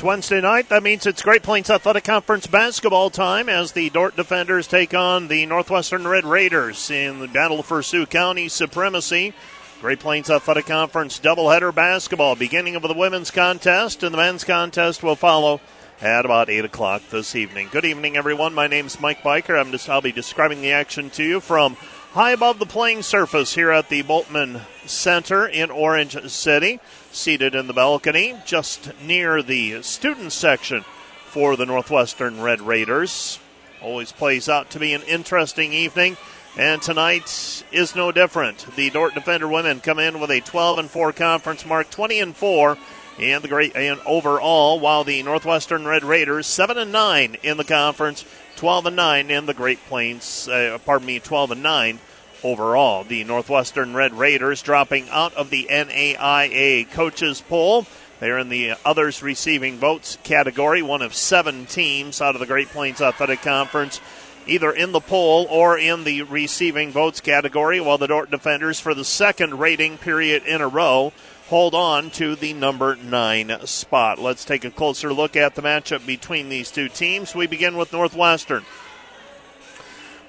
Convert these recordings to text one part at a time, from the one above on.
It's Wednesday night. That means it's Great Plains Athletic Conference basketball time as the Dordt Defenders take on the Northwestern Red Raiders in the battle for Sioux County supremacy. Great Plains Athletic Conference doubleheader basketball, beginning of the women's contest, and the men's contest will follow at about 8 o'clock this evening. Good evening, everyone. My name's Mike Biker. I'm just, I'll be describing the action to you from high above the playing surface here at the Bultman Center in Orange City seated in the balcony just near the student section for the Northwestern Red Raiders. Always plays out to be an interesting evening. And tonight is no different. The Dordt Defender women come in with a 12 and 4 conference mark, 20 and 4 and the great and overall, while the Northwestern Red Raiders 7 and 9 in the conference, 12 and 9 in the Great Plains. Uh, pardon me, 12 and 9 overall. The Northwestern Red Raiders dropping out of the NAIA coaches poll. They're in the others receiving votes category, one of seven teams out of the Great Plains Athletic Conference, either in the poll or in the receiving votes category, while the Dordt Defenders, for the second rating period in a row, hold on to the number nine spot. Let's take a closer look at the matchup between these two teams. We begin with Northwestern.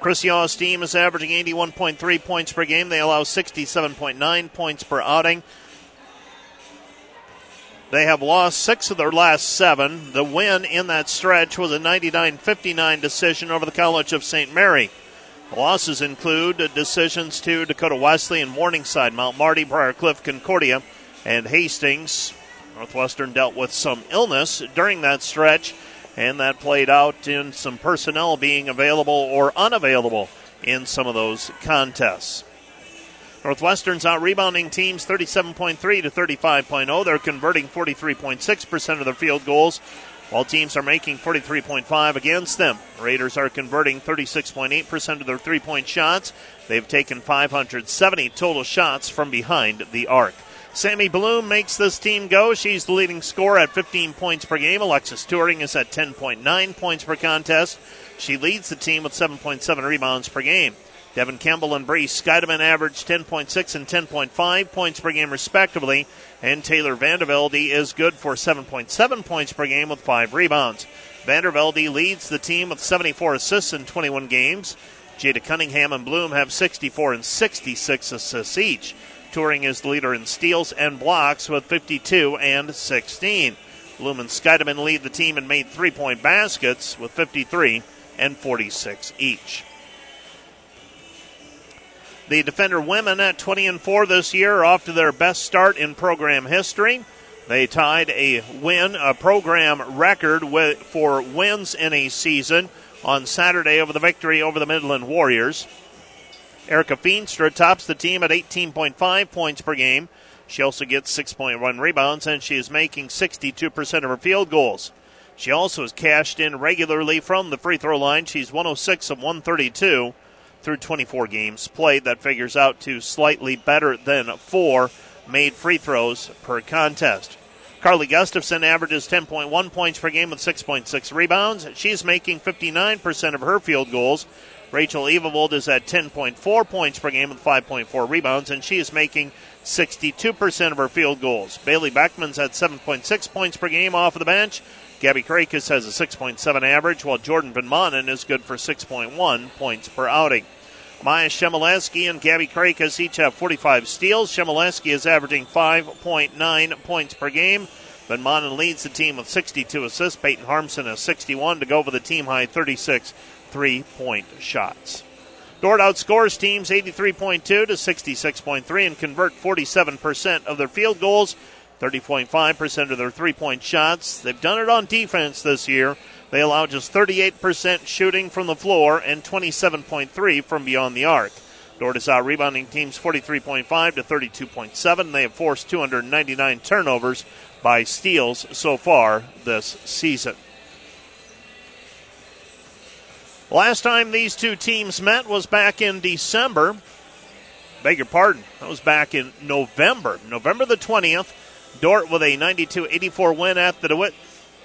Chris Yaw's team is averaging 81.3 points per game. They allow 67.9 points per outing. They have lost six of their last seven. The win in that stretch was a 99 59 decision over the College of St. Mary. The losses include decisions to Dakota Wesley and Morningside, Mount Marty, Briar Cliff, Concordia, and Hastings. Northwestern dealt with some illness during that stretch and that played out in some personnel being available or unavailable in some of those contests. Northwestern's out rebounding teams 37.3 to 35.0. They're converting 43.6% of their field goals, while teams are making 43.5 against them. Raiders are converting 36.8% of their three point shots. They've taken 570 total shots from behind the arc. Sammy Bloom makes this team go. She's the leading scorer at 15 points per game. Alexis Touring is at 10.9 points per contest. She leads the team with 7.7 rebounds per game. Devin Campbell and Bree Scheideman average 10.6 and 10.5 points per game, respectively. And Taylor Vandervelde is good for 7.7 points per game with five rebounds. Vandervelde leads the team with 74 assists in 21 games. Jada Cunningham and Bloom have 64 and 66 assists each. Touring is the leader in steals and blocks with 52 and 16. Lumen Scheideman lead the team and made three point baskets with 53 and 46 each. The Defender women at 20 and 4 this year are off to their best start in program history. They tied a win, a program record for wins in a season on Saturday over the victory over the Midland Warriors. Erica Feenstra tops the team at 18.5 points per game. She also gets 6.1 rebounds, and she is making 62% of her field goals. She also has cashed in regularly from the free throw line. She's 106 of 132 through 24 games played. That figures out to slightly better than four made free throws per contest. Carly Gustafson averages 10.1 points per game with 6.6 rebounds. She's making 59% of her field goals. Rachel Evavold is at 10.4 points per game with 5.4 rebounds, and she is making 62% of her field goals. Bailey Beckman's at 7.6 points per game off of the bench. Gabby Krakis has a 6.7 average, while Jordan Van is good for 6.1 points per outing. Maya Shemileski and Gabby Krakis each have 45 steals. Shemileski is averaging 5.9 points per game. Van leads the team with 62 assists. Peyton Harmson has 61 to go for the team high 36 three point shots. Dordt outscores teams 83.2 to 66.3 and convert 47% of their field goals, 30.5% of their three point shots. They've done it on defense this year. They allow just 38% shooting from the floor and 27.3 from beyond the arc. Dordt is out rebounding teams 43.5 to 32.7. They have forced 299 turnovers by steals so far this season. Last time these two teams met was back in December. Beg your pardon. That was back in November. November the 20th. Dordt with a 92 84 win at the DeWitt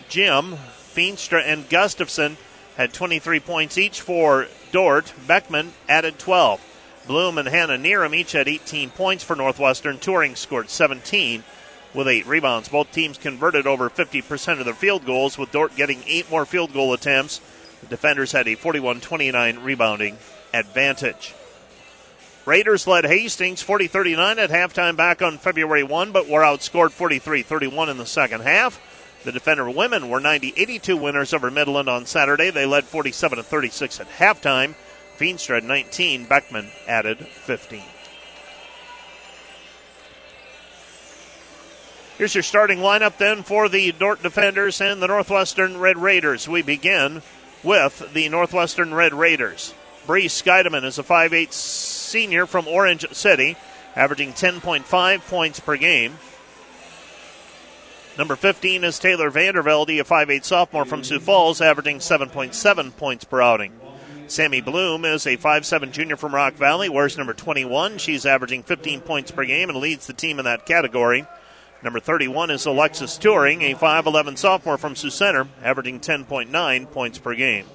Gym. Feenstra and Gustafson had 23 points each for Dordt. Beckman added 12. Bloom and Hannah Neeram each had 18 points for Northwestern. Touring scored 17. with eight rebounds. Both teams converted over 50% of their field goals, with Dordt getting eight more field goal attempts. The defenders had a 41 29 rebounding advantage. Raiders led Hastings 40 39 at halftime back on February 1, but were outscored 43 31 in the second half. The Defender women were 90 82 winners over Midland on Saturday. They led 47 36 at halftime. Feenstra 19, Beckman added 15. Here's your starting lineup then for the Dordt Defenders and the Northwestern Red Raiders. We begin with the Northwestern Red Raiders. Bree Scheideman is a 5'8 senior from Orange City, averaging 10.5 points per game. Number 15 is Taylor Vandervelde, a 5'8 sophomore from Sioux Falls, averaging 7.7 points per outing. Sammy Bloom is a 5'7 junior from Rock Valley, wears number 21. She's averaging 15 points per game and leads the team in that category. Number 31 is Alexis Touring, a 5'11 sophomore from Sioux Center, averaging 10.9 points per game.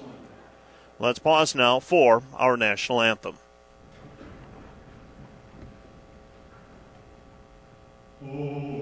Let's pause now for our national anthem. Oh,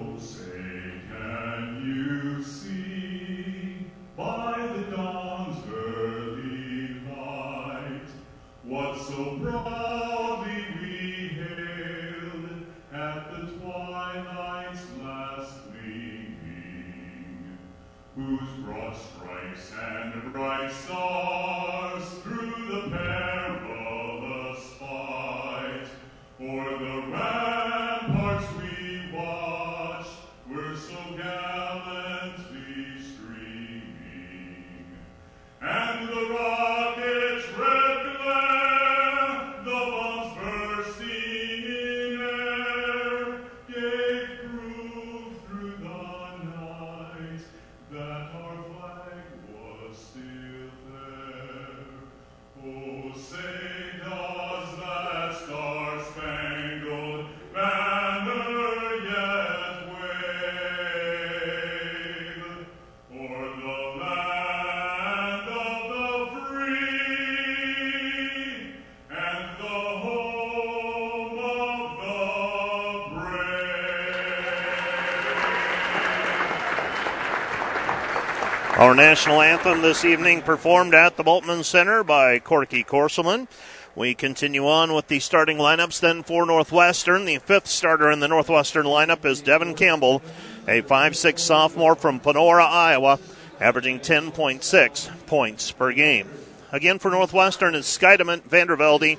Our national anthem this evening performed at the Bultman Center by Corky Corselman. We continue on with the starting lineups then for Northwestern. The fifth starter in the Northwestern lineup is Devin Campbell, a 5'6 sophomore from Panora, Iowa, averaging 10.6 points per game. Again for Northwestern is Scheideman, Vandervelde,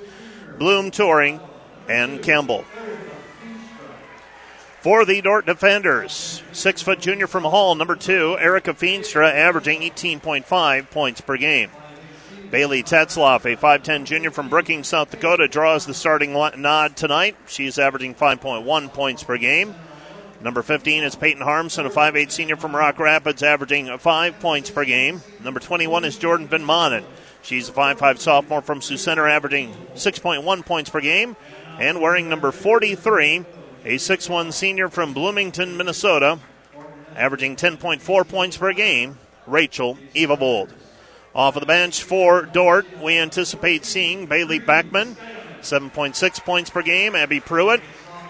Bloom Touring, and Campbell. For the Dordt defenders, six foot junior from Hull, number two, Erica Feenstra, averaging 18.5 points per game. Bailey Tetzloff, a 5'10 junior from Brookings, South Dakota, draws the starting nod tonight. She's averaging 5.1 points per game. Number 15 is Peyton Harmson, a 5'8 senior from Rock Rapids, averaging 5 points per game. Number 21 is Jordan Van Manen. She's a 5'5 sophomore from Sioux Center, averaging 6.1 points per game. And wearing number 43, a 6'1 senior from Bloomington, Minnesota, averaging 10.4 points per game, Rachel Evavold. Off of the bench for Dordt, we anticipate seeing Bailey Beckman, 7.6 points per game. Abby Pruitt,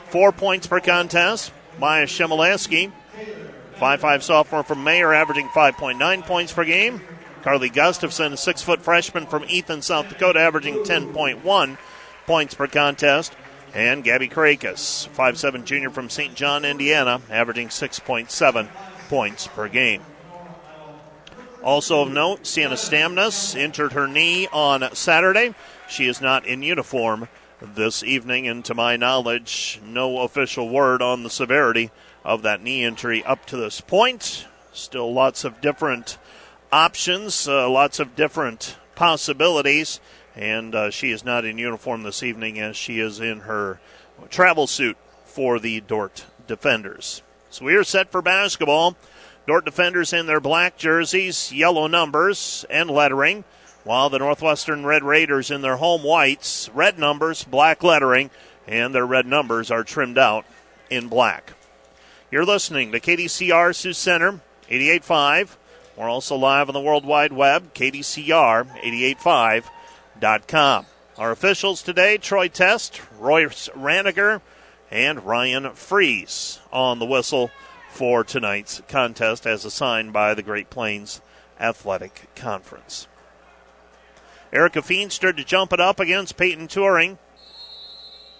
4 points per contest. Maya Shemileski, 5'5 sophomore from Mayer, averaging 5.9 points per game. Carly Gustafson, a 6 foot freshman from Ethan, South Dakota, averaging 10.1 points per contest. And Gabby Krakis, 5'7 junior from St. John, Indiana, averaging 6.7 points per game. Also of note, Sienna Stamnus injured her knee on Saturday. She is not in uniform this evening, and to my knowledge, no official word on the severity of that knee injury up to this point. Still lots of different options, uh, lots of different possibilities, and uh, she is not in uniform this evening as she is in her travel suit for the Dordt Defenders. So we are set for basketball. Dordt defenders in their black jerseys, yellow numbers, and lettering, while the Northwestern Red Raiders in their home whites, red numbers, black lettering, and their red numbers are trimmed out in black. You're listening to KDCR Sioux Center 88.5. We're also live on the World Wide Web, KDCR885.com. Our officials today Troy Test, Royce Raniger, and Ryan Freeze on the whistle for tonight's contest as assigned by the Great Plains Athletic Conference. Erica Feenstra to jump it up against Peyton Touring.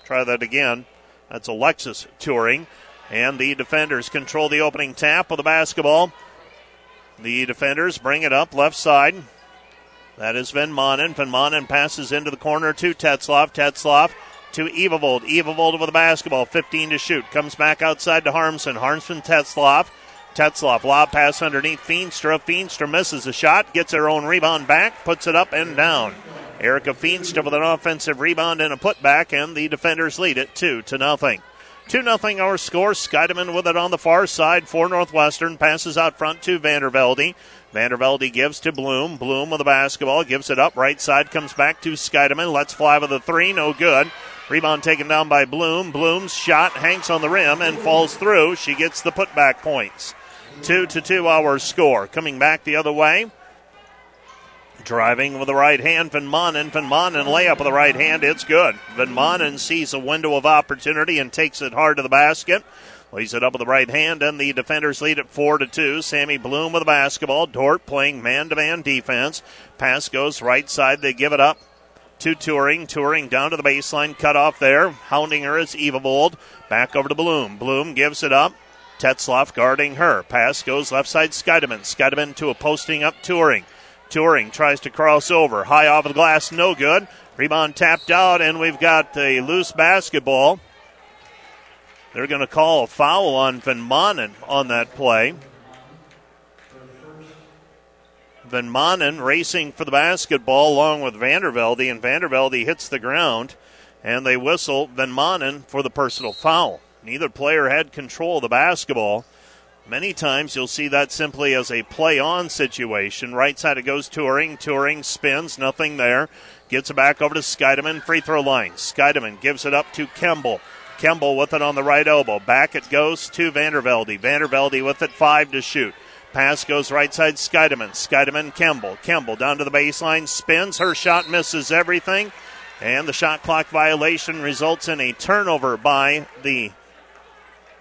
Try that again. That's Alexis Touring. And the defenders control the opening tap of the basketball. The defenders bring it up left side. That is Van Manen. Van Manen passes into the corner to Tetzloff. Tetzloff to Evavold. Evavold with the basketball. 15 to shoot. Comes back outside to Harmson. Harmson Tetzloff. Tetzloff. Lob pass underneath Feenstra. Feenstra misses a shot. Gets her own rebound back. Puts it up and down. Erica Feenstra with an offensive rebound and a putback, and the defenders lead it 2 to nothing. 2 0 our score. Scheidemann with it on the far side for Northwestern. Passes out front to Vandervelde. Vandervelde gives to Bloom. Bloom with the basketball. Gives it up. Right side comes back to Scheidemann. Let's fly with the three. No good. Rebound taken down by Bloom. Bloom's shot hangs on the rim and falls through. She gets the putback points. 2 to 2 our score. Coming back the other way. Driving with the right hand, Van Manen. Van Manen layup with the right hand. It's good. Van Manen sees a window of opportunity and takes it hard to the basket. Lays it up with the right hand, and the defenders lead at four to two. Sammy Bloom with the basketball. Dordt playing man-to-man defense. Pass goes right side. They give it up to Touring. Touring down to the baseline, cut off there. Hounding her is Evavold. Back over to Bloom. Bloom gives it up. Tetzloff guarding her. Pass goes left side. Scheidemann. Scheidemann to a posting up Touring. Touring tries to cross over. High off the glass, no good. Rebound tapped out, and we've got a loose basketball. They're going to call a foul on Van Manen on that play. Van Manen racing for the basketball along with Vandervelde, and Vandervelde hits the ground, and they whistle Van Manen for the personal foul. Neither player had control of the basketball. Many times you'll see that simply as a play on situation. Right side it goes touring. Touring spins, nothing there. Gets it back over to Scheidemann, free throw line. Scheidemann gives it up to Kemble. Kemble with it on the right elbow. Back it goes to Vandervelde. Vandervelde with it, five to shoot. Pass goes right side, Scheidemann. Scheidemann, Kemble. Kemble down to the baseline, spins. Her shot misses everything. And the shot clock violation results in a turnover by the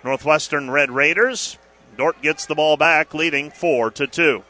Northwestern Red Raiders. Dordt gets the ball back, leading four to two.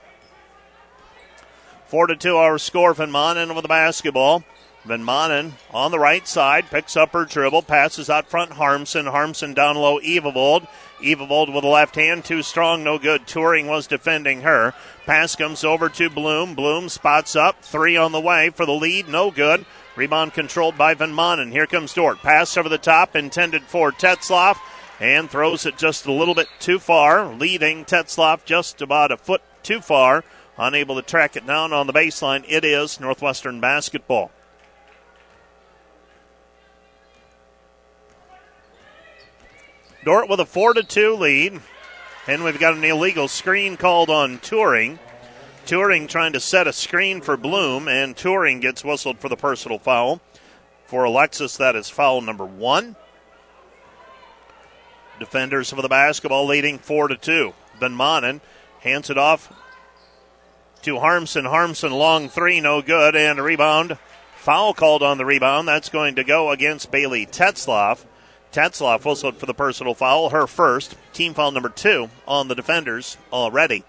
Four to two, our score. Van Manen with the basketball. Van Manen on the right side picks up her dribble, passes out front. Harmson, Harmson down low. Evavold, Evavold with the left hand, too strong, no good. Touring was defending her. Pass comes over to Bloom. Bloom spots up, three on the way for the lead, no good. Rebound controlled by Van Manen. Here comes Dordt. Pass over the top, intended for Tetzloff and throws it just a little bit too far, leading Tetzloff just about a foot too far, unable to track it down on the baseline. It is Northwestern basketball. Dordt with a 4 to 2 lead, and we've got an illegal screen called on Touring. Touring trying to set a screen for Bloom, and Touring gets whistled for the personal foul. For Alexis, that is foul number one. Defenders for the basketball leading 4 to 2. Van Manen hands it off to Harmson. Harmson long three, no good, and a rebound. Foul called on the rebound. That's going to go against Bailey Tetzloff. Tetzloff whistled for the personal foul, her first. Team foul number two on the defenders already.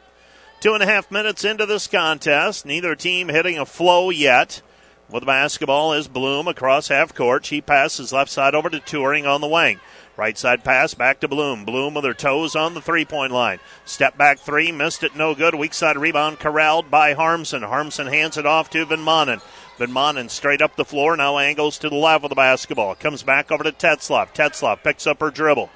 Two and a half minutes into this contest. Neither team hitting a flow yet. With the basketball is Bloom across half court. She passes left side over to Touring on the wing. Right side pass back to Bloom. Bloom with her toes on the three point line. Step back three, missed it, no good. Weak side rebound corralled by Harmson. Harmson hands it off to Van Manen. Van Manen straight up the floor, now angles to the left of the basketball. Comes back over to Tetzloff. Tetzloff picks up her dribble.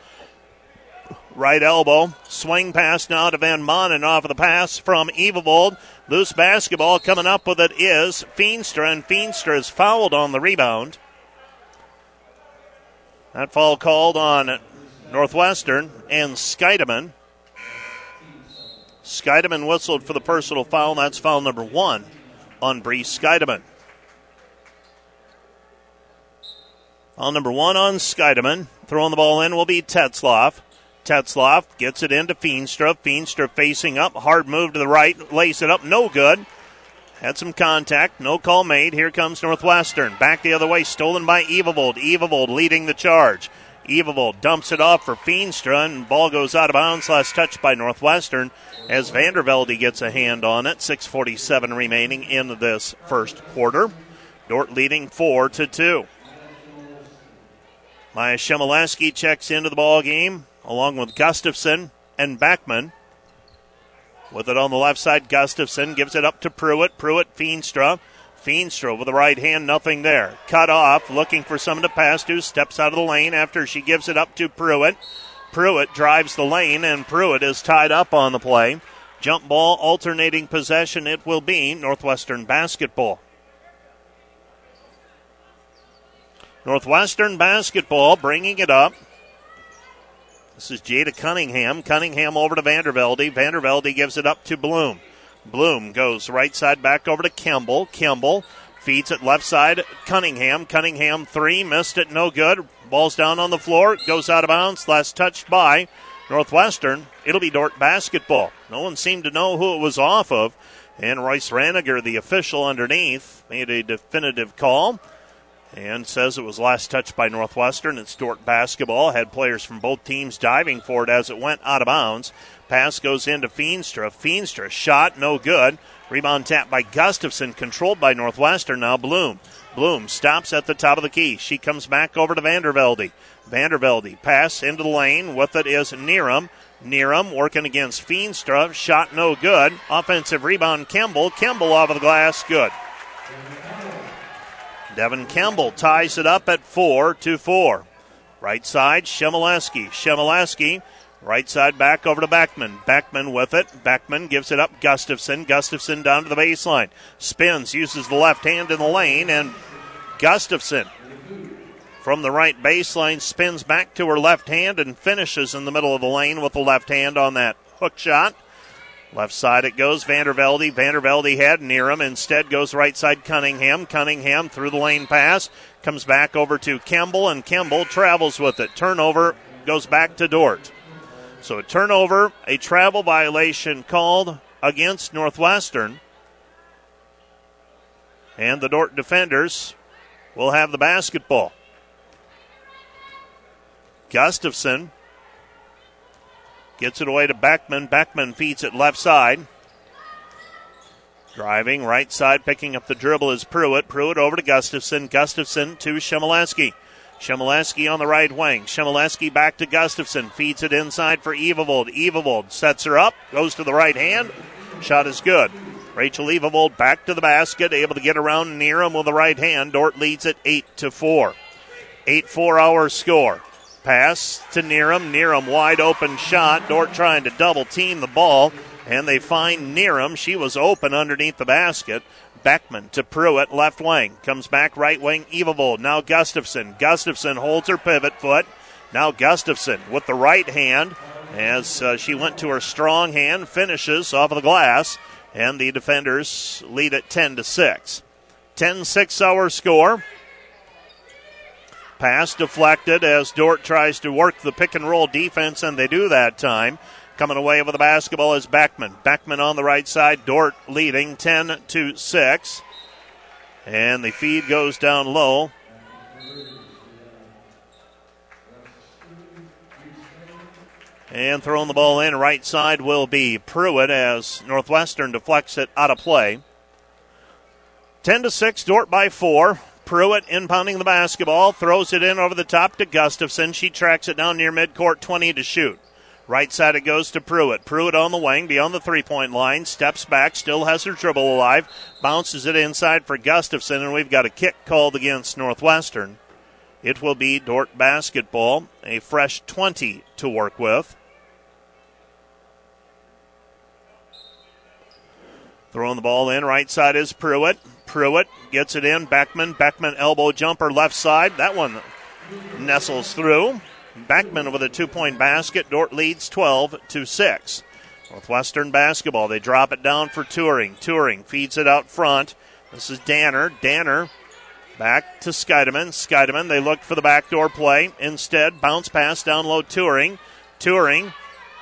Right elbow. Swing pass now to Van Manen off of the pass from Evavold. Loose basketball coming up with it is Feenstra, and Feenstra is fouled on the rebound. That foul called on Northwestern and Scheidemann. Scheidemann whistled for the personal foul. That's foul number one on Bree Scheidemann. Foul number one on Scheidemann. Throwing the ball in will be Tetzloff. Tetzloff gets it into Feenstra. Feenstra facing up. Hard move to the right. Lace it up. No good. Had some contact. No call made. Here comes Northwestern. Back the other way. Stolen by Evavold. Evavold leading the charge. Evil dumps it off for Feenstra, and ball goes out of bounds. Last touch by Northwestern as Vandervelde gets a hand on it. 6:47 remaining in this first quarter. Dordt leading four to two. Maya Shemileski checks into the ball game along with Gustafson and Beckman. With it on the left side, Gustafson gives it up to Pruitt. Pruitt, Feenstra. Feenstra with the right hand, nothing there. Cut off, looking for someone to pass to. Steps out of the lane after she gives it up to Pruitt. Pruitt drives the lane, and Pruitt is tied up on the play. Jump ball, alternating possession, it will be Northwestern basketball. Northwestern basketball bringing it up. This is Jada Cunningham. Cunningham over to Vandervelde. Vandervelde gives it up to Bloom. Bloom goes right side back over to Kimball. Kimball feeds it left side. Cunningham. Cunningham three. Missed it. No good. Ball's down on the floor. Goes out of bounds. Last touched by Northwestern. It'll be Dordt basketball. No one seemed to know who it was off of. And Royce Raniger, the official underneath, made a definitive call and says it was last touched by Northwestern. It's Dordt basketball. Had players from both teams diving for it as it went out of bounds. Pass goes into Feenstra. Feenstra shot no good. Rebound tapped by Gustafson, controlled by Northwestern. Now Bloom. Bloom stops at the top of the key. She comes back over to Vandervelde. Vandervelde pass into the lane. With it is Nerum. Nerum working against Feenstra. Shot no good. Offensive rebound Kimball. Kimball off of the glass. Good. Devin Campbell ties it up at 4 to 4. Right side, Shemileski. Shemileski, right side back over to Beckman. Beckman with it. Beckman gives it up. Gustafson. Gustafson down to the baseline. Spins, uses the left hand in the lane, and Gustafson from the right baseline spins back to her left hand and finishes in the middle of the lane with the left hand on that hook shot. Left side it goes. Vandervelde. Vandervelde had near him. Instead goes right side Cunningham. Cunningham through the lane pass. Comes back over to Kimball, and Kimball travels with it. Turnover goes back to Dordt. So a turnover, a travel violation called against Northwestern. And the Dordt defenders will have the basketball. Gustafson Gets it away to Beckman. Beckman feeds it left side. Driving right side, picking up the dribble is Pruitt. Pruitt over to Gustafson. Gustafson to Shemileski. Shemileski on the right wing. Shemileski back to Gustafson. Feeds it inside for Evavold. Evavold sets her up. Goes to the right hand. Shot is good. Rachel Evavold back to the basket. Able to get around near him with the right hand. Dordt leads it 8 to 4. 8 4 hour score. Pass to Nerum. Nerum wide open shot. Dordt trying to double team the ball, and they find Nerum. She was open underneath the basket. Beckman to Pruitt, left wing. Comes back right wing, Evavold. Now Gustafson. Gustafson holds her pivot foot. Now Gustafson with the right hand as uh, she went to her strong hand, finishes off of the glass, and the defenders lead at 10 to 6. 10 6 hour score. Pass deflected as Dordt tries to work the pick and roll defense, and they do that time. Coming away with the basketball is Beckman. Beckman on the right side. Dordt leading 10 to 6. And the feed goes down low. And throwing the ball in right side will be Pruitt as Northwestern deflects it out of play. 10 to 6, Dordt by 4. Pruitt inbounding the basketball, throws it in over the top to Gustafson. She tracks it down near midcourt, 20 to shoot. Right side it goes to Pruitt. Pruitt on the wing, beyond the three point line, steps back, still has her dribble alive, bounces it inside for Gustafson, and we've got a kick called against Northwestern. It will be Dordt basketball, a fresh 20 to work with. Throwing the ball in, right side is Pruitt. Pruitt gets it in. Beckman. Beckman elbow jumper left side. That one nestles through. Beckman with a two point basket. Dordt leads 12 to 6. Northwestern basketball. They drop it down for Touring. Touring feeds it out front. This is Danner. Danner back to Skeideman. Skeideman, they look for the backdoor play. Instead, bounce pass down low Touring. Touring,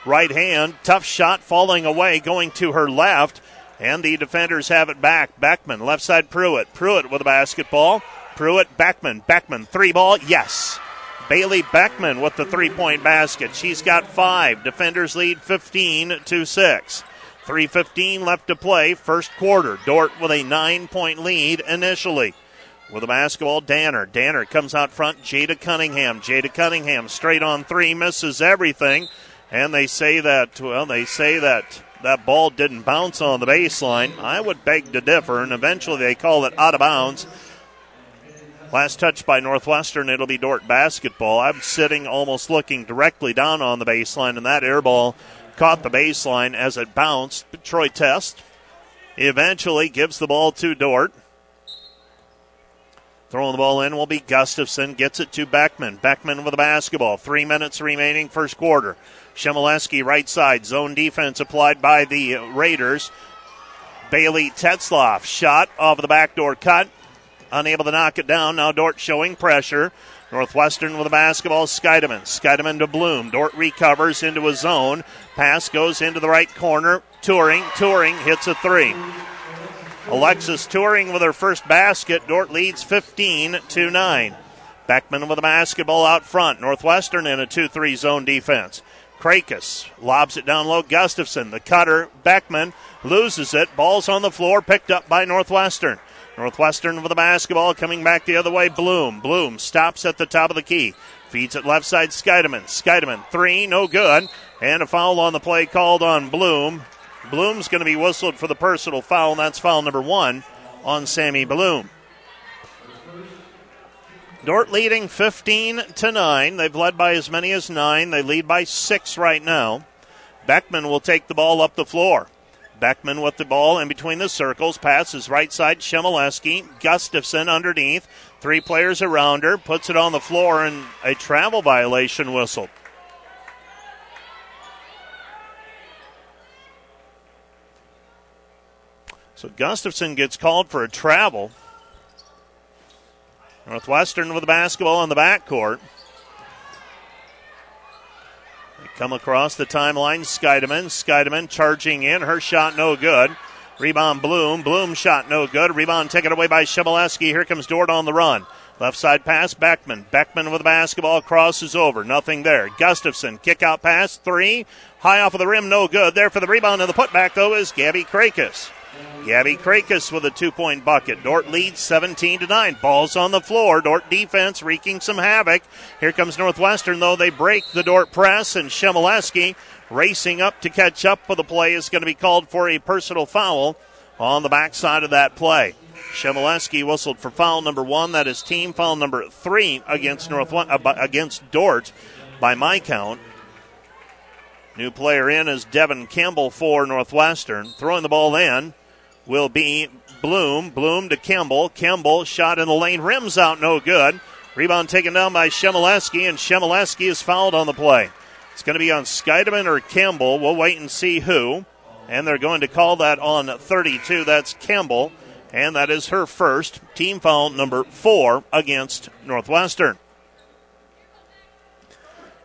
right hand. Tough shot falling away, going to her left. And the defenders have it back. Beckman, left side Pruitt. Pruitt with a basketball. Pruitt, Beckman. Beckman, three ball. Yes. Bailey Beckman with the three point basket. She's got five. Defenders lead 15 to 6. 3.15 left to play, first quarter. Dordt with a nine point lead initially. With the basketball, Danner. Danner comes out front, Jada Cunningham. Jada Cunningham straight on three, misses everything. And they say that, well, they say that that ball didn't bounce on the baseline. I would beg to differ, and eventually they call it out of bounds. Last touch by Northwestern, it'll be Dordt basketball. I'm sitting almost looking directly down on the baseline, and that air ball caught the baseline as it bounced. Troy Test eventually gives the ball to Dordt. Throwing the ball in will be Gustafson. Gets it to Beckman. Beckman with the basketball. Three minutes remaining, first quarter. Shemileski right side. Zone defense applied by the Raiders. Bailey Tetzloff shot off of the backdoor cut. Unable to knock it down. Now Dordt showing pressure. Northwestern with the basketball. Skeideman. Skeideman to Bloom. Dordt recovers into a zone. Pass goes into the right corner. Touring. Touring hits a three. Alexis Touring with her first basket. Dordt leads 15 to 9. Beckman with the basketball out front. Northwestern in a 2 3 zone defense. Krakus lobs it down low. Gustafson, the cutter. Beckman loses it. Ball's on the floor, picked up by Northwestern. Northwestern with the basketball coming back the other way. Bloom. Bloom stops at the top of the key. Feeds it left side. Skeideman. Skeideman, three, no good. And a foul on the play called on Bloom. Bloom's going to be whistled for the personal foul, and that's foul number one on Sammy Bloom. Dordt leading 15 to 9. They've led by as many as 9. They lead by 6 right now. Beckman will take the ball up the floor. Beckman with the ball in between the circles. Passes right side. Shemileski. Gustafson underneath. Three players around her. Puts it on the floor and a travel violation whistled. So Gustafson gets called for a travel. Northwestern with the basketball on the backcourt. They come across the timeline. Skeideman. Skeideman charging in. Her shot no good. Rebound Bloom. Bloom shot no good. Rebound taken away by Shemileski. Here comes Dordt on the run. Left side pass, Beckman. Beckman with the basketball crosses over. Nothing there. Gustafson, kick out pass, three. High off of the rim, no good. There for the rebound and the putback, though, is Gabby Krakus. Gabby Krakus with a two point bucket. Dordt leads 17 to 9. Balls on the floor. Dordt defense wreaking some havoc. Here comes Northwestern, though. They break the Dordt press, and Shemileski racing up to catch up with the play is going to be called for a personal foul on the backside of that play. Shemileski whistled for foul number one. That is team foul number three against North uh, against Dordt, by my count. New player in is Devin Campbell for Northwestern. Throwing the ball in will be Bloom. Bloom to Campbell. Campbell shot in the lane. Rims out, no good. Rebound taken down by Shemileski, and Shemileski is fouled on the play. It's going to be on Skeideman or Campbell. We'll wait and see who. And they're going to call that on 32. That's Campbell. And that is her first team foul number four against Northwestern.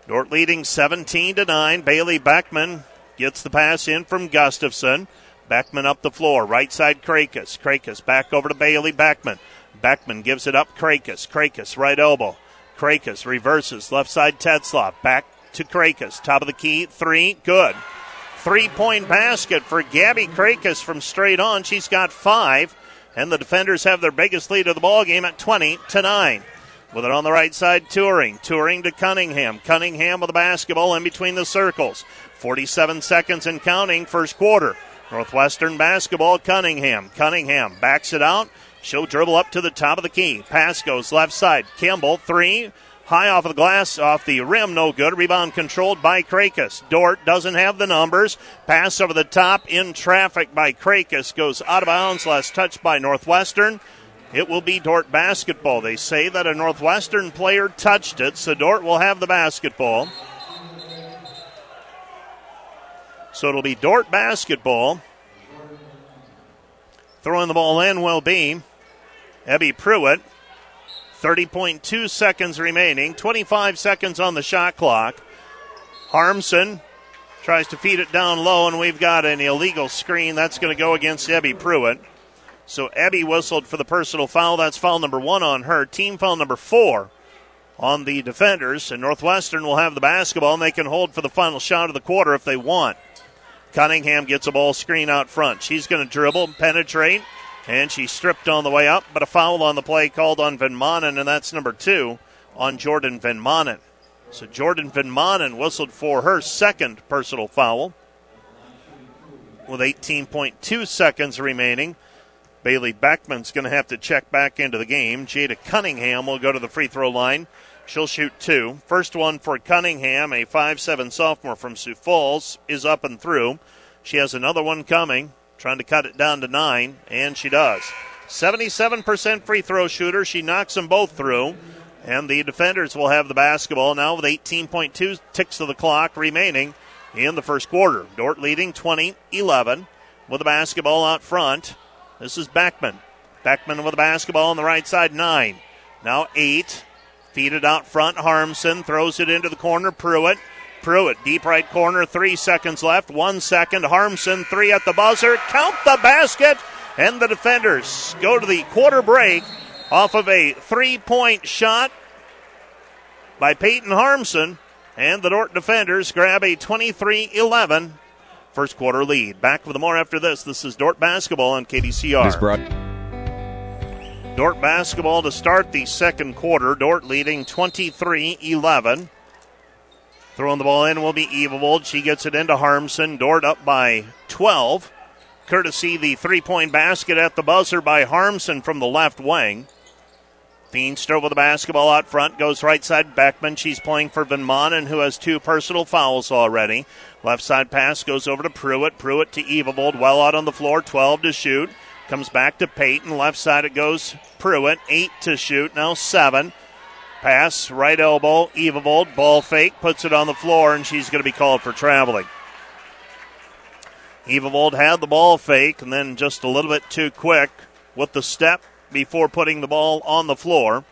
Dordt leading 17 to 9. Bailey Beckman gets the pass in from Gustafson. Beckman up the floor. Right side Krakus. Krakus back over to Bailey Beckman. Beckman gives it up Krakus. Krakus right elbow. Krakus reverses. Left side Tetzloff. Back to Krakus. Top of the key. Three. Good. Three point basket for Gabby Krakus from straight on. She's got five. And the defenders have their biggest lead of the ball game at 20 to 9. With it on the right side, Touring. Touring to Cunningham. Cunningham with the basketball in between the circles. 47 seconds and counting, first quarter. Northwestern basketball, Cunningham. Cunningham backs it out. She'll dribble up to the top of the key. Pass goes left side. Campbell, three. High off of the glass, off the rim, no good. Rebound controlled by Krakus. Dordt doesn't have the numbers. Pass over the top in traffic by Krakus goes out of bounds. Last touch by Northwestern. It will be Dordt basketball. They say that a Northwestern player touched it, so Dordt will have the basketball. So it'll be Dordt basketball. Throwing the ball in will be Abby Pruitt. 30.2 seconds remaining, 25 seconds on the shot clock. Harmson tries to feed it down low, and we've got an illegal screen. That's going to go against Abby Pruitt. So Abby whistled for the personal foul. That's foul number one on her. Team foul number four on the defenders, and Northwestern will have the basketball, and they can hold for the final shot of the quarter if they want. Cunningham gets a ball screen out front. She's going to dribble, and penetrate, and she stripped on the way up, but a foul on the play called on Van Manen, and that's number two on Jordan Van Manen. So Jordan Van Manen whistled for her second personal foul with 18.2 seconds remaining. Bailey Beckman's going to have to check back into the game. Jada Cunningham will go to the free throw line. She'll shoot two. First one for Cunningham, a 5'7 sophomore from Sioux Falls, is up and through. She has another one coming, trying to cut it down to nine, and she does. 77% free throw shooter. She knocks them both through. And the defenders will have the basketball now with 18.2 ticks of the clock remaining in the first quarter. Dordt leading 20 11 with the basketball out front. This is Beckman. Beckman with the basketball on the right side, nine. Now eight. Feed it out front. Harmson throws it into the corner. Pruitt. Pruitt, deep right corner, three seconds left. One second. Harmson, three at the buzzer. Count the basket. And the defenders go to the quarter break off of a three point shot by Peyton Harmson. And the Dordt defenders grab a 23 11 first quarter lead. Back with more after this. This is Dordt basketball on KDCR. Dordt basketball to start the second quarter. Dordt leading 23 11. Throwing the ball in will be Evavold. She gets it into Harmson. Dordt up by 12. Courtesy the three point basket at the buzzer by Harmson from the left wing. Feenstra with the basketball out front goes right side Beckman. She's playing for Van Manen, who has two personal fouls already. Left side pass goes over to Pruitt. Pruitt to Evavold. Well out on the floor, 12 to shoot. Comes back to Peyton. Left side it goes Pruitt. Eight to shoot. Now seven. Pass, right elbow, Evavold. Ball fake. Puts it on the floor, and she's going to be called for traveling. Evavold had the ball fake, and then just a little bit too quick with the step before putting the ball on the floor.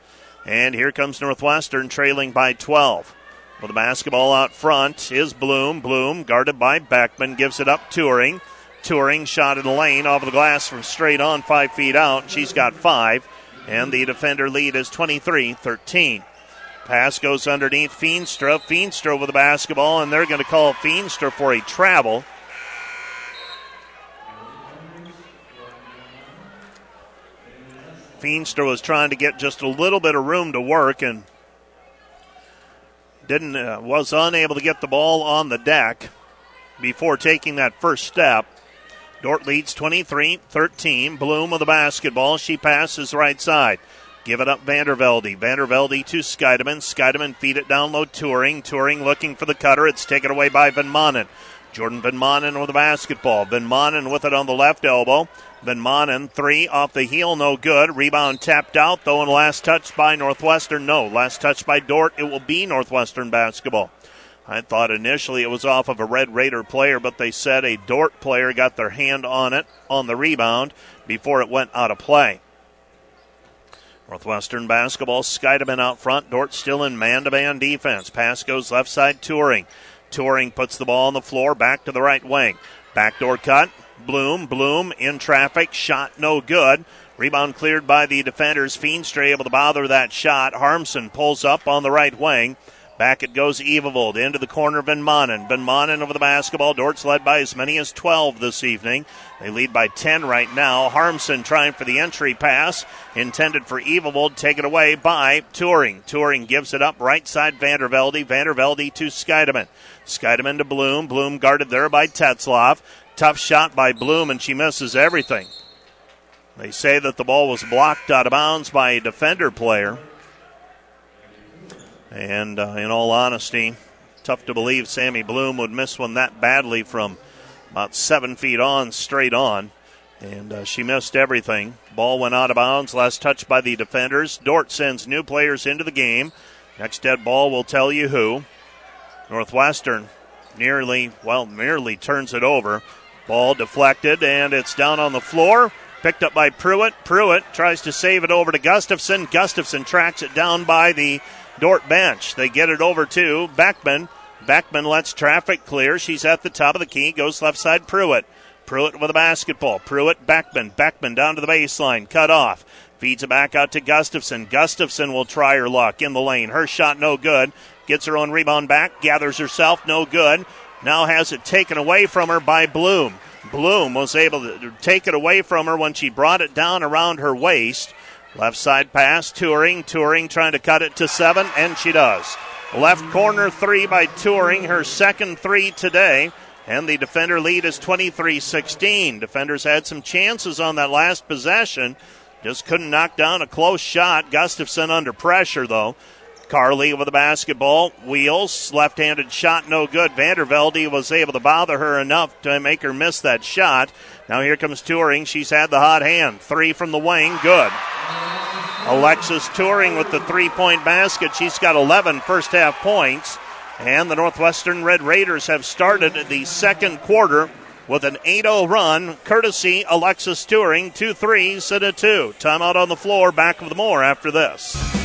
And here comes Northwestern trailing by 12. With the basketball out front is Bloom. Bloom guarded by Beckman gives it up Touring. Touring shot in the lane off of the glass from straight on five feet out. She's got five. And the defender lead is 23 13. Pass goes underneath Feenstra. Feenstra with the basketball, and they're going to call Feenstra for a travel. Feenstra was trying to get just a little bit of room to work and didn't uh, was unable to get the ball on the deck before taking that first step. Dordt leads 23-13. Bloom with the basketball. She passes right side. Give it up Vandervelde. Vandervelde to Scheideman. Scheideman feed it down low Touring. Touring looking for the cutter. It's taken away by Van Manen. Jordan Van Manen with the basketball. Van Manen with it on the left elbow. Van Manen, three off the heel, no good. Rebound tapped out, though, and last touch by Northwestern, no. Last touch by Dordt, it will be Northwestern basketball. I thought initially it was off of a Red Raider player, but they said a Dordt player got their hand on it on the rebound before it went out of play. Northwestern basketball, Scheideman out front. Dordt still in man to man defense. Pass goes left side, Touring. Touring puts the ball on the floor, back to the right wing. Backdoor cut, Bloom. Bloom in traffic. Shot no good. Rebound cleared by the defenders. Feenstra able to bother that shot. Harmson pulls up on the right wing. Back it goes Evavold into the corner. Manen. Van Manen over the basketball. Dordt's led by as many as 12 this evening. They lead by 10 right now. Harmson trying for the entry pass. Intended for Evavold. Taken away by Touring. Touring gives it up right side Vandervelde. Vandervelde to Scheideman. Scheideman to Bloom. Bloom guarded there by Tetzloff. Tough shot by Bloom, and she misses everything. They say that the ball was blocked out of bounds by a defender player. And uh, in all honesty, tough to believe Sammy Bloom would miss one that badly from about seven feet on, straight on. And uh, she missed everything. Ball went out of bounds. Last touch by the defenders. Dordt sends new players into the game. Next dead ball will tell you who. Northwestern nearly, well, merely turns it over. Ball deflected, and it's down on the floor. Picked up by Pruitt. Pruitt tries to save it over to Gustafson. Gustafson tracks it down by the Dordt bench. They get it over to Beckman. Beckman lets traffic clear. She's at the top of the key. Goes left side Pruitt. Pruitt with a basketball. Pruitt, Beckman. Beckman down to the baseline. Cut off. Feeds it back out to Gustafson. Gustafson will try her luck in the lane. Her shot no good. Gets her own rebound back. Gathers herself no good. Now has it taken away from her by Bloom. Bloom was able to take it away from her when she brought it down around her waist. Left side pass, Touring. Touring trying to cut it to seven, and she does. Left corner three by Touring, her second three today. And the defender lead is 23 16. Defenders had some chances on that last possession. Just couldn't knock down a close shot. Gustafson under pressure, though. Carly with the basketball. Wheels. Left handed shot, no good. Vandervelde was able to bother her enough to make her miss that shot. Now here comes Touring. She's had the hot hand. Three from the wing. Good. Alexis Touring with the three point basket. She's got 11 first half points. And the Northwestern Red Raiders have started the second quarter with an 8 0 run, courtesy Alexis Touring. Two threes and a two. Timeout on the floor. Back with the more after this.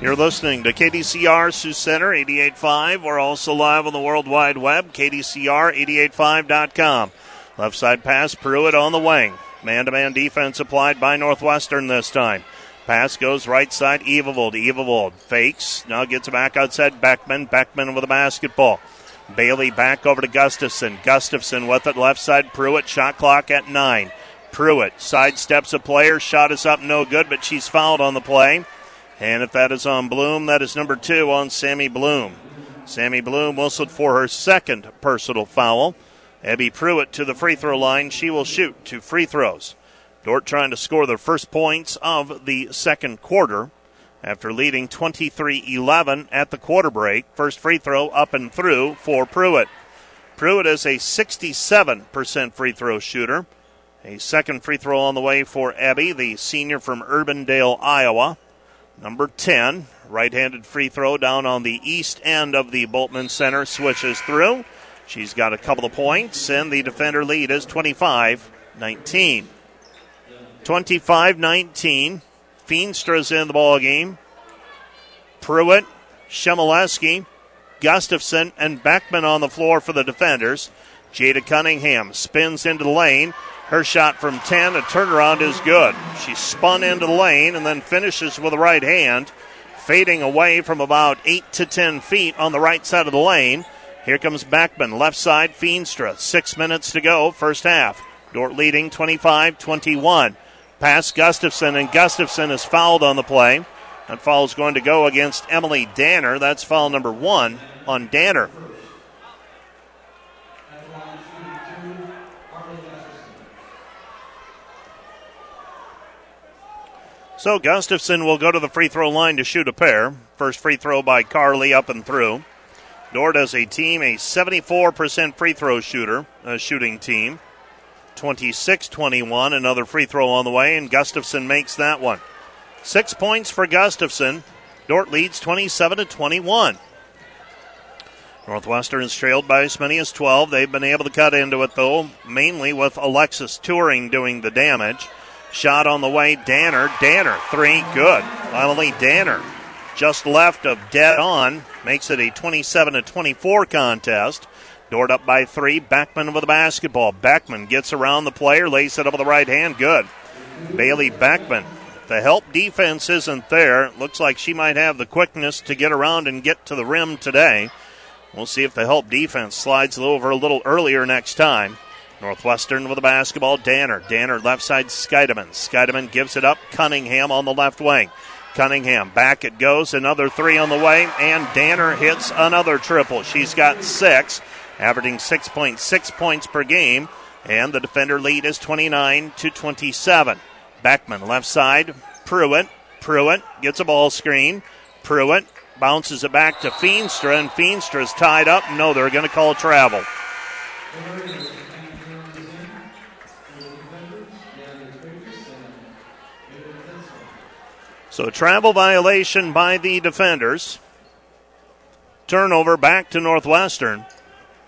You're listening to KDCR Sioux Center 88.5. We're also live on the World Wide Web, KDCR885.com. Left side pass, Pruitt on the wing. Man to man defense applied by Northwestern this time. Pass goes right side, Evavold. Evavold fakes. Now gets back outside Beckman. Beckman with the basketball. Bailey back over to Gustafson. Gustafson with it left side. Pruitt shot clock at nine. Pruitt sidesteps a player. Shot is up, no good, but she's fouled on the play. And if that is on Bloom, that is number two on Sammy Bloom. Sammy Bloom whistled for her second personal foul. Abby Pruitt to the free throw line. She will shoot two free throws. Dordt trying to score the first points of the second quarter after leading 23 11 at the quarter break. First free throw up and through for Pruitt. Pruitt is a 67% free throw shooter. A second free throw on the way for Abby, the senior from Urbandale, Iowa. Number 10, right handed free throw down on the east end of the Bultman Center, switches through. She's got a couple of points, and the defender lead is 25 19. 25 19. Feenstra's in the ball game. Pruitt, Shemileski, Gustafson, and Beckman on the floor for the defenders. Jada Cunningham spins into the lane. Her shot from 10, a turnaround is good. She spun into the lane and then finishes with the right hand, fading away from about 8 to 10 feet on the right side of the lane. Here comes Beckman, left side, Feenstra. Six minutes to go, first half. Dordt leading 25 21. Pass Gustafson, and Gustafson is fouled on the play. That foul is going to go against Emily Danner. That's foul number one on Danner. So Gustafson will go to the free throw line to shoot a pair. First free throw by Carly up and through. Dordt as a team, a 74% free throw shooter, a shooting team. 26 21, another free throw on the way, and Gustafson makes that one. Six points for Gustafson. Dordt leads 27 to 21. Northwestern is trailed by as many as 12. They've been able to cut into it, though, mainly with Alexis Touring doing the damage. Shot on the way, Danner. Danner, three, good. Emily Danner just left of dead on, makes it a 27 to 24 contest. Dordt up by three. Beckman with the basketball. Beckman gets around the player, lays it up with the right hand. Good. Bailey Beckman. The help defense isn't there. looks like she might have the quickness to get around and get to the rim today. We'll see if the help defense slides over a little earlier next time. Northwestern with the basketball. Danner. Danner left side. Skeideman. Skeideman gives it up. Cunningham on the left wing. Cunningham back it goes. Another three on the way. And Danner hits another triple. She's got six, averaging 6.6 points per game. And the defender lead is 29 to 27. Beckman left side. Pruitt. Pruitt gets a ball screen. Pruitt bounces it back to Feenstra, and Feenstra's tied up. No, they're going to call travel. So travel violation by the defenders. Turnover back to Northwestern.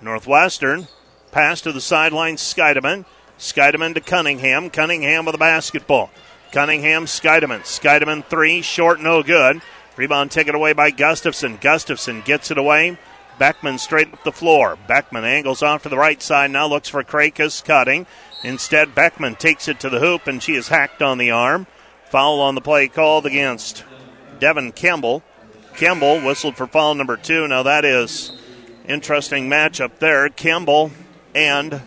Northwestern pass to the sideline. Skeideman. Skeideman to Cunningham. Cunningham with the basketball. Cunningham, Skeideman. Skeideman three, short, no good. Rebound taken away by Gustafson. Gustafson gets it away. Beckman straight up the floor. Beckman angles off to the right side, now looks for Krakus cutting. Instead, Beckman takes it to the hoop, and she is hacked on the arm. Foul on the play called against Devin Campbell. Campbell whistled for foul number two. Now that is interesting matchup there. Campbell and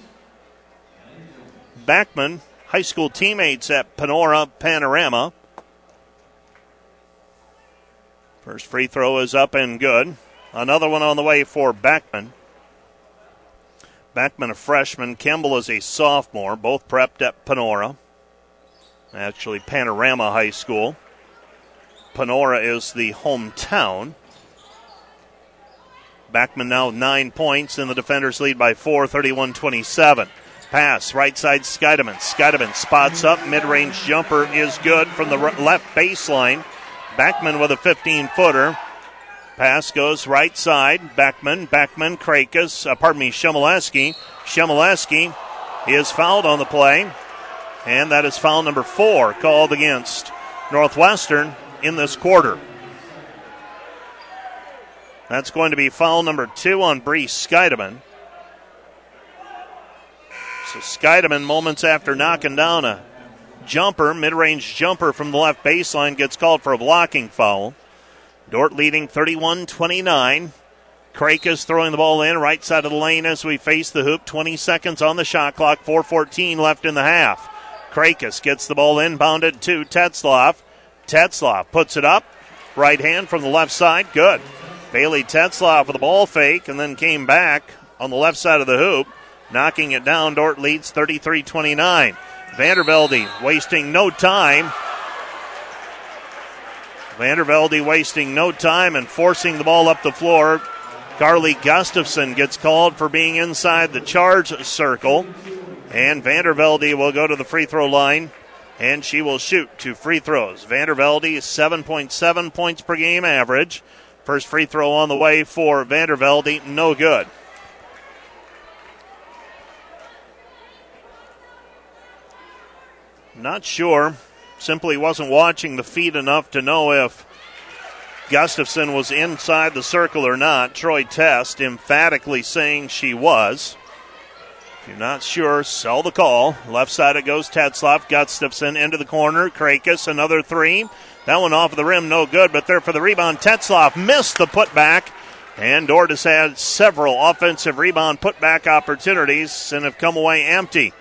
Beckman, high school teammates at Panora Panorama. First free throw is up and good. Another one on the way for Beckman. Beckman a freshman. Campbell is a sophomore. Both prepped at Panora. Actually, Panorama High School. Panora is the hometown. Beckman now nine points, and the defenders lead by four, 31 27. Pass, right side Skeideman. Skeideman spots up, mid range jumper is good from the left baseline. Beckman with a 15 footer. Pass goes right side. Beckman, Beckman, Krakus, uh, pardon me, Shemileski. Shemileski is fouled on the play, and that is foul number four called against Northwestern in this quarter. That's going to be foul number two on Bree Skeideman. So Skeideman, moments after knocking down a jumper, mid range jumper from the left baseline, gets called for a blocking foul. Dordt leading 31 29. is throwing the ball in right side of the lane as we face the hoop. 20 seconds on the shot clock, 4.14 left in the half. Krakus gets the ball inbounded to Tetzloff. Tetzloff puts it up. Right hand from the left side. Good. Bailey Tetzloff with a ball fake and then came back on the left side of the hoop, knocking it down. Dordt leads 33 29. Vandervelde wasting no time. Vandervelde wasting no time and forcing the ball up the floor. Carly Gustafson gets called for being inside the charge circle. And Vandervelde will go to the free throw line and she will shoot two free throws. Vandervelde, 7.7 points per game average. First free throw on the way for Vandervelde, no good. Not sure. Simply wasn't watching the feed enough to know if Gustafson was inside the circle or not. Troy Test emphatically saying she was. If you're not sure, sell the call. Left side it goes Tetzloff. Gustafson into the corner. Krakus, another three. That one off of the rim, no good, but there for the rebound. Tetzloff missed the putback. And Dordt has had several offensive rebound putback opportunities and have come away empty.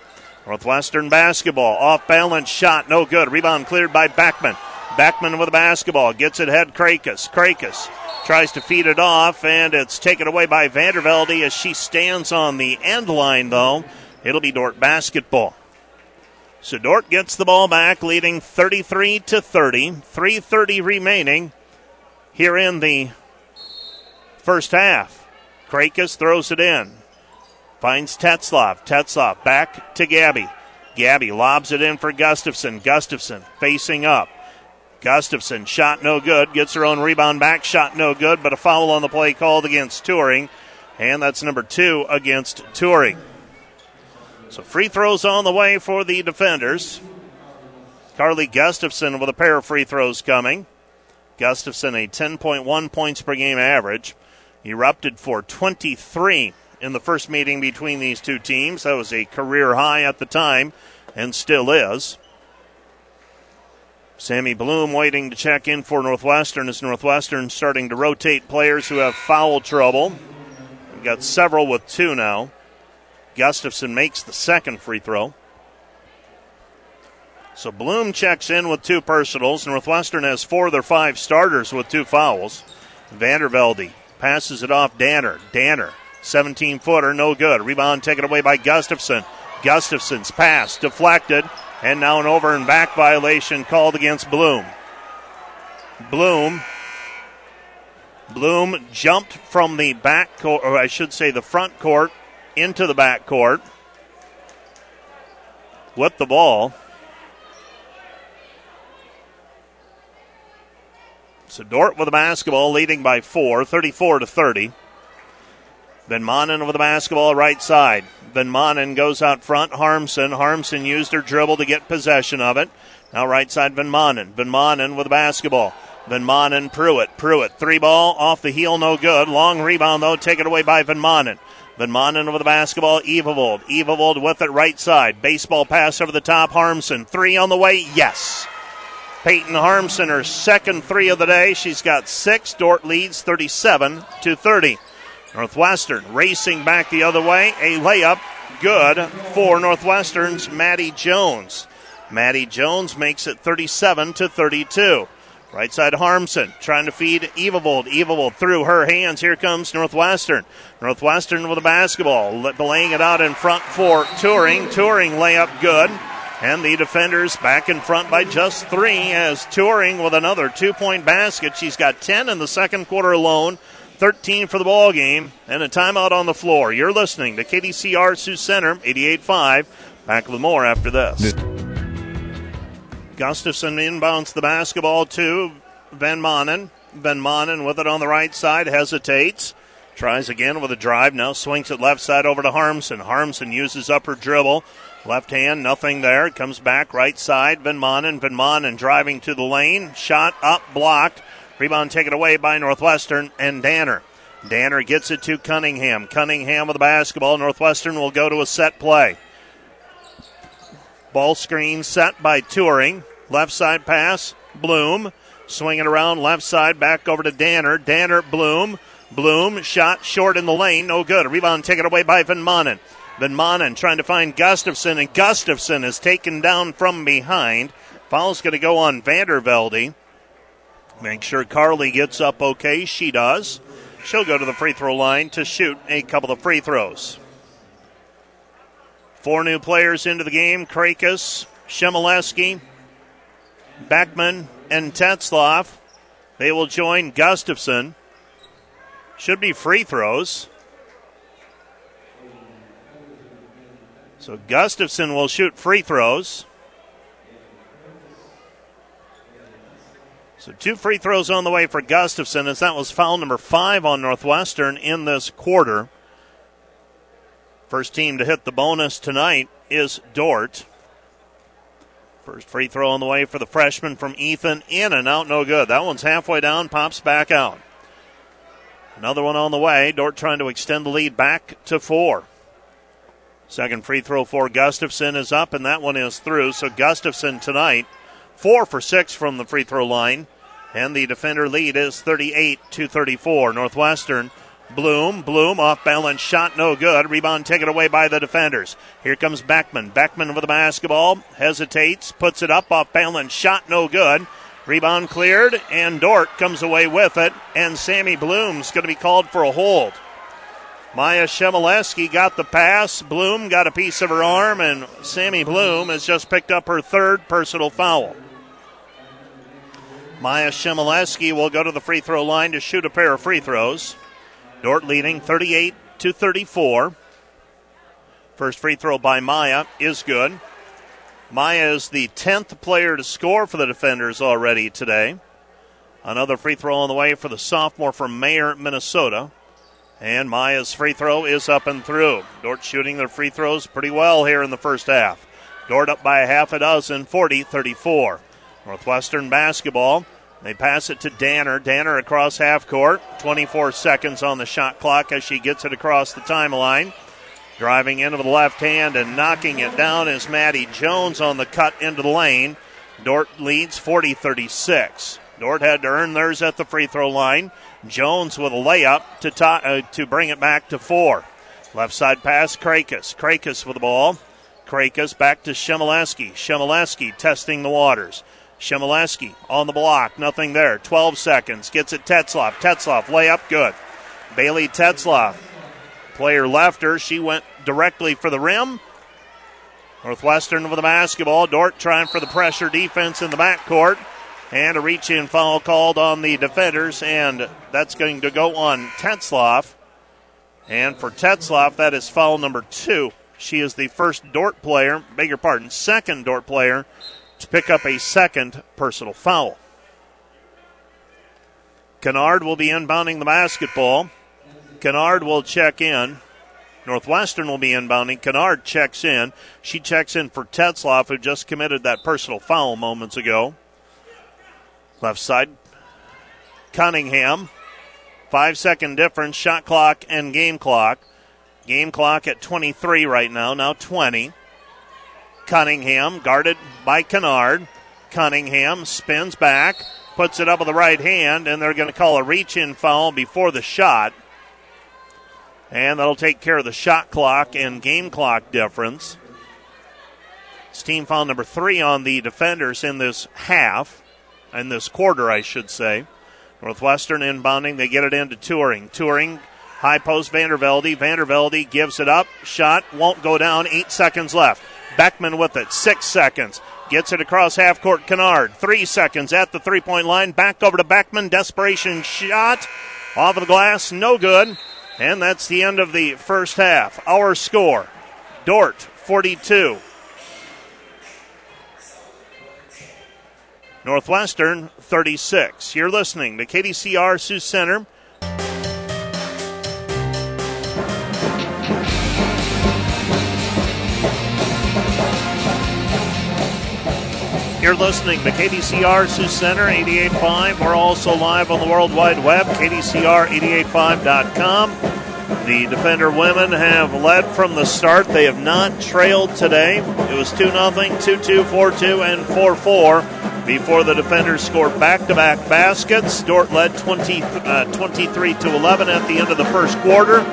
Northwestern basketball. Off balance shot, no good. Rebound cleared by Beckman. Beckman with the basketball. Gets it head Krakus. Krakus tries to feed it off, and it's taken away by Vandervelde as she stands on the end line, though. It'll be Dordt basketball. So Dordt gets the ball back, leading 33 to 30. 3:30 remaining here in the first half. Krakus throws it in, finds Tetzloff. Tetzloff back to Gabby. Gabby lobs it in for Gustafson. Gustafson facing up. Gustafson shot no good, gets her own rebound back, shot no good, but a foul on the play called against Touring, and that's number two against Touring. So free throws on the way for the defenders. Carly Gustafson with a pair of free throws coming. Gustafson a 10.1 points per game average. Erupted for 23 in the first meeting between these two teams. That was a career high at the time and still is. Sammy Bloom waiting to check in for Northwestern as Northwestern starting to rotate players who have foul trouble. We've got several with two now. Gustafson makes the second free throw. So Bloom checks in with two personals. Northwestern has four of their five starters with two fouls. Vandervelde passes it off Danner. Danner, 17 footer, no good. Rebound taken away by Gustafson. Gustafson's pass deflected. And now an over and back violation called against Bloom. Bloom. Bloom jumped from the back court, or I should say the front court, into the back court with the ball. So Dordt with the basketball, leading by four, 34 to 30. Van Manen with the basketball right side. Van Manen goes out front. Harmson. Harmson used her dribble to get possession of it. Now right side Van Manen. Van Manen with the basketball. Van Manen, Pruitt. Pruitt, three ball off the heel, no good. Long rebound, though, taken away by Van Manen. Van Manen over the basketball, Evavold. Evavold with it right side. Baseball pass over the top, Harmson. Three on the way, yes. Peyton Harmson, her second three of the day. She's got six. Dordt leads 37 to 30. Northwestern racing back the other way. A layup good for Northwestern's Maddie Jones. Maddie Jones makes it 37 to 32. Right side Harmson trying to feed Evavold. Evavold through her hands. Here comes Northwestern. Northwestern with a basketball, laying it out in front for Touring. Touring layup good. And the defenders back in front by just three as Touring with another two point basket. She's got 10 in the second quarter alone, 13 for the ball game, and a timeout on the floor. You're listening to KDCR Sioux Center, 88.5. Back with more after this. Gustafson inbounds the basketball to Van Manen. Van Manen with it on the right side, hesitates. Tries again with a drive. Now swings it left side over to Harmson. Harmson uses upper dribble. Left hand, nothing there. Comes back right side. Van Manen. Van Manen driving to the lane. Shot up, blocked. Rebound taken away by Northwestern and Danner. Danner gets it to Cunningham. Cunningham with the basketball. Northwestern will go to a set play. Ball screen set by Touring. Left side pass, Bloom. Swinging around left side, back over to Danner. Danner, Bloom. Bloom, shot short in the lane, no good. Rebound taken away by Van Manen. Van Manen trying to find Gustafson, and Gustafson is taken down from behind. Foul's going to go on Vandervelde. Make sure Carly gets up okay. She does. She'll go to the free throw line to shoot a couple of free throws. Four new players into the game Krakus, Shemileski, Beckman, and Tetzloff. They will join Gustafson. Should be free throws. So Gustafson will shoot free throws. So two free throws on the way for Gustafson as that was foul number five on Northwestern in this quarter. First team to hit the bonus tonight is Dordt. First free throw on the way for the freshman from Ethan. In and out, no good. That one's halfway down, pops back out. Another one on the way. Dordt trying to extend the lead back to four. Second free throw for Gustafson is up, and that one is through. So Gustafson tonight, four for six from the free throw line. And the defender lead is 38 to 34. Northwestern Bloom, Bloom off balance shot, no good. Rebound taken away by the defenders. Here comes Beckman. Beckman with the basketball, hesitates, puts it up off balance shot, no good. Rebound cleared, and Dordt comes away with it, and Sammy Bloom's going to be called for a hold. Maya Shemileski got the pass. Bloom got a piece of her arm, and Sammy Bloom has just picked up her third personal foul. Maya Shemileski will go to the free throw line to shoot a pair of free throws. Dordt leading 38 to 34. First free throw by Maya is good. Maya is the 10th player to score for the defenders already today. Another free throw on the way for the sophomore from Mayer, Minnesota. And Maya's free throw is up and through. Dordt shooting their free throws pretty well here in the first half. Dordt up by a half a dozen, 40 34. Northwestern basketball. They pass it to Danner. Danner across half court. 24 seconds on the shot clock as she gets it across the timeline. Driving into the left hand and knocking it down is Maddie Jones on the cut into the lane. Dordt leads 40 36. Dordt had to earn theirs at the free throw line. Jones with a layup to, to, uh, to bring it back to four. Left side pass, Krakus. Krakus with the ball. Krakus back to Shemileski. Shemileski testing the waters. Shemileski on the block, nothing there. 12 seconds. Gets it Tetzloff. Tetzloff, layup, good. Bailey Tetzloff, player left her. She went directly for the rim. Northwestern with the basketball. Dordt trying for the pressure defense in the backcourt. And a reach in foul called on the defenders, and that's going to go on Tetzloff. And for Tetzloff, that is foul number two. She is the first Dordt player, beg your pardon, second Dordt player pick up a second personal foul. Kennard will be inbounding the basketball. Kennard will check in. Northwestern will be inbounding. Kennard checks in. She checks in for Tetzloff, who just committed that personal foul moments ago. Left side Cunningham. Five second difference, shot clock and game clock. Game clock at 23 right now, now 20. Cunningham guarded by Kennard. Cunningham spins back, puts it up with the right hand, and they're going to call a reach in foul before the shot. And that'll take care of the shot clock and game clock difference. It's team foul number three on the defenders in this half, in this quarter, I should say. Northwestern inbounding, they get it into Touring. Touring, high post Vandervelde. Vandervelde gives it up. Shot won't go down. Eight seconds left. Beckman with it. Six seconds. Gets it across half court. Kennard. Three seconds at the three point line. Back over to Beckman. Desperation shot. Off of the glass. No good. And that's the end of the first half. Our score Dordt 42. Northwestern 36. You're listening to KDCR Sioux Center. You're listening to KDCR Sioux Center 88.5. We're also live on the World Wide Web, KDCR885.com. The Defender women have led from the start. They have not trailed today. It was 2 0, 2 2, 4 2, and 4 4 before the Defenders scored back to back baskets. Dordt led 20, uh, 23 to 11 at the end of the first quarter.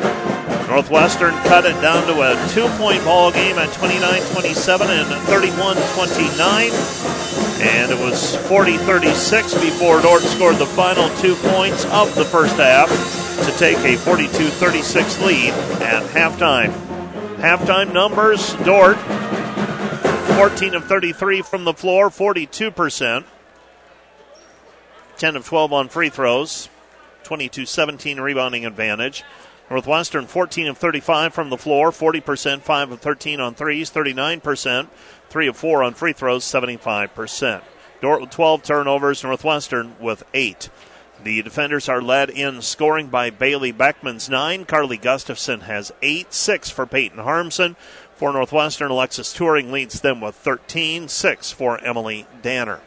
Northwestern cut it down to a two point ball game at 29 27 and 31 29. And it was 40 36 before Dordt scored the final two points of the first half to take a 42 36 lead at halftime. Halftime numbers Dordt 14 of 33 from the floor, 42%. 10 of 12 on free throws, 22 17 rebounding advantage. Northwestern 14 of 35 from the floor, 40%, 5 of 13 on threes, 39%, 3 of 4 on free throws, 75%. Dordt with 12 turnovers, Northwestern with 8. The defenders are led in scoring by Bailey Beckman's 9. Carly Gustafson has 8. 6 for Peyton Harmson. For Northwestern, Alexis Touring leads them with 13. 6 for Emily Danner.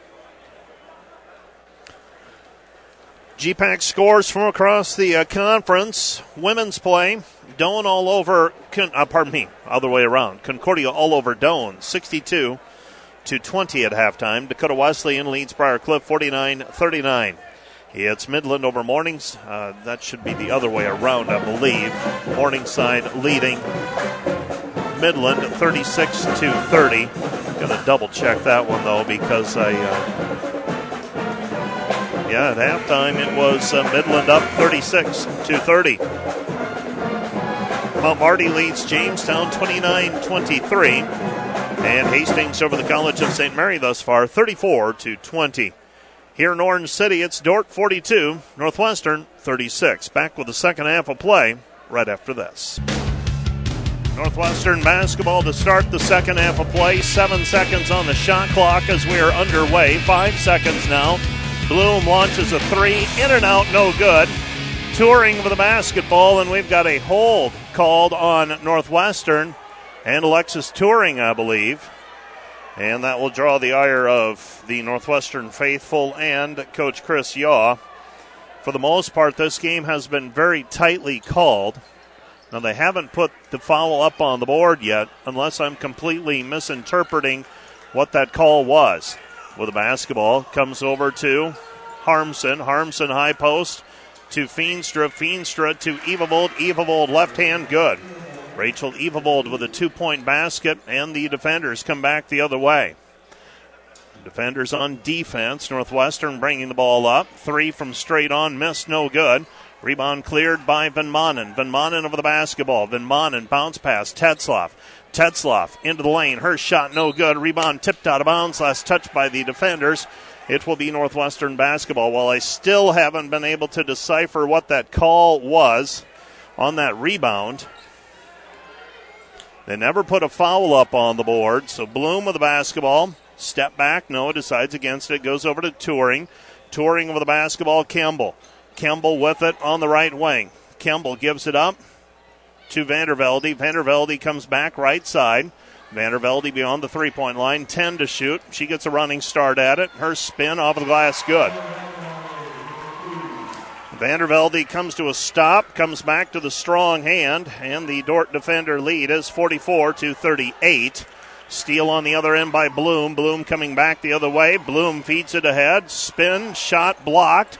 GPAC scores from across the uh, conference. Women's play. Doane all over, uh, pardon me, other way around. Concordia all over Doane, 62 to 20 at halftime. Dakota Wesleyan leads Briar Cliff 49 39. It's Midland over Mornings. Uh, that should be the other way around, I believe. Morningside leading Midland 36 to 30. Going to double check that one though because I. Uh, yeah, at halftime it was uh, Midland up 36 to 30. Mount Marty leads Jamestown 29 23. And Hastings over the College of St. Mary thus far 34 to 20. Here in Orange City, it's Dordt 42, Northwestern 36. Back with the second half of play right after this. Northwestern basketball to start the second half of play. Seven seconds on the shot clock as we are underway. Five seconds now. Bloom launches a three, in and out, no good. Touring for the basketball, and we've got a hold called on Northwestern and Alexis Touring, I believe. And that will draw the ire of the Northwestern faithful and Coach Chris Yaw. For the most part, this game has been very tightly called. Now, they haven't put the foul up on the board yet, unless I'm completely misinterpreting what that call was. With the basketball, comes over to Harmson. Harmson high post to Feenstra. Feenstra to Evavold. Evavold left hand, good. Rachel Evavold with a two point basket, and the defenders come back the other way. Defenders on defense. Northwestern bringing the ball up. Three from straight on, missed, no good. Rebound cleared by Van Manen. Van Manen over the basketball. Van Manen bounce pass. Tetzloff. Tetzloff into the lane. Her shot no good. Rebound tipped out of bounds. Last touch by the defenders. It will be Northwestern basketball. While I still haven't been able to decipher what that call was on that rebound, they never put a foul up on the board. So Bloom with the basketball. Step back. Noah decides against it. Goes over to Touring. Touring with the basketball. Campbell. Campbell with it on the right wing. Campbell gives it up to Vandervelde. Vandervelde comes back right side. Vandervelde beyond the three point line. 10 to shoot. She gets a running start at it. Her spin off of the glass good. Vandervelde comes to a stop, comes back to the strong hand, and the Dordt defender lead is 44 to 38. Steal on the other end by Bloom. Bloom coming back the other way. Bloom feeds it ahead. Spin, shot blocked.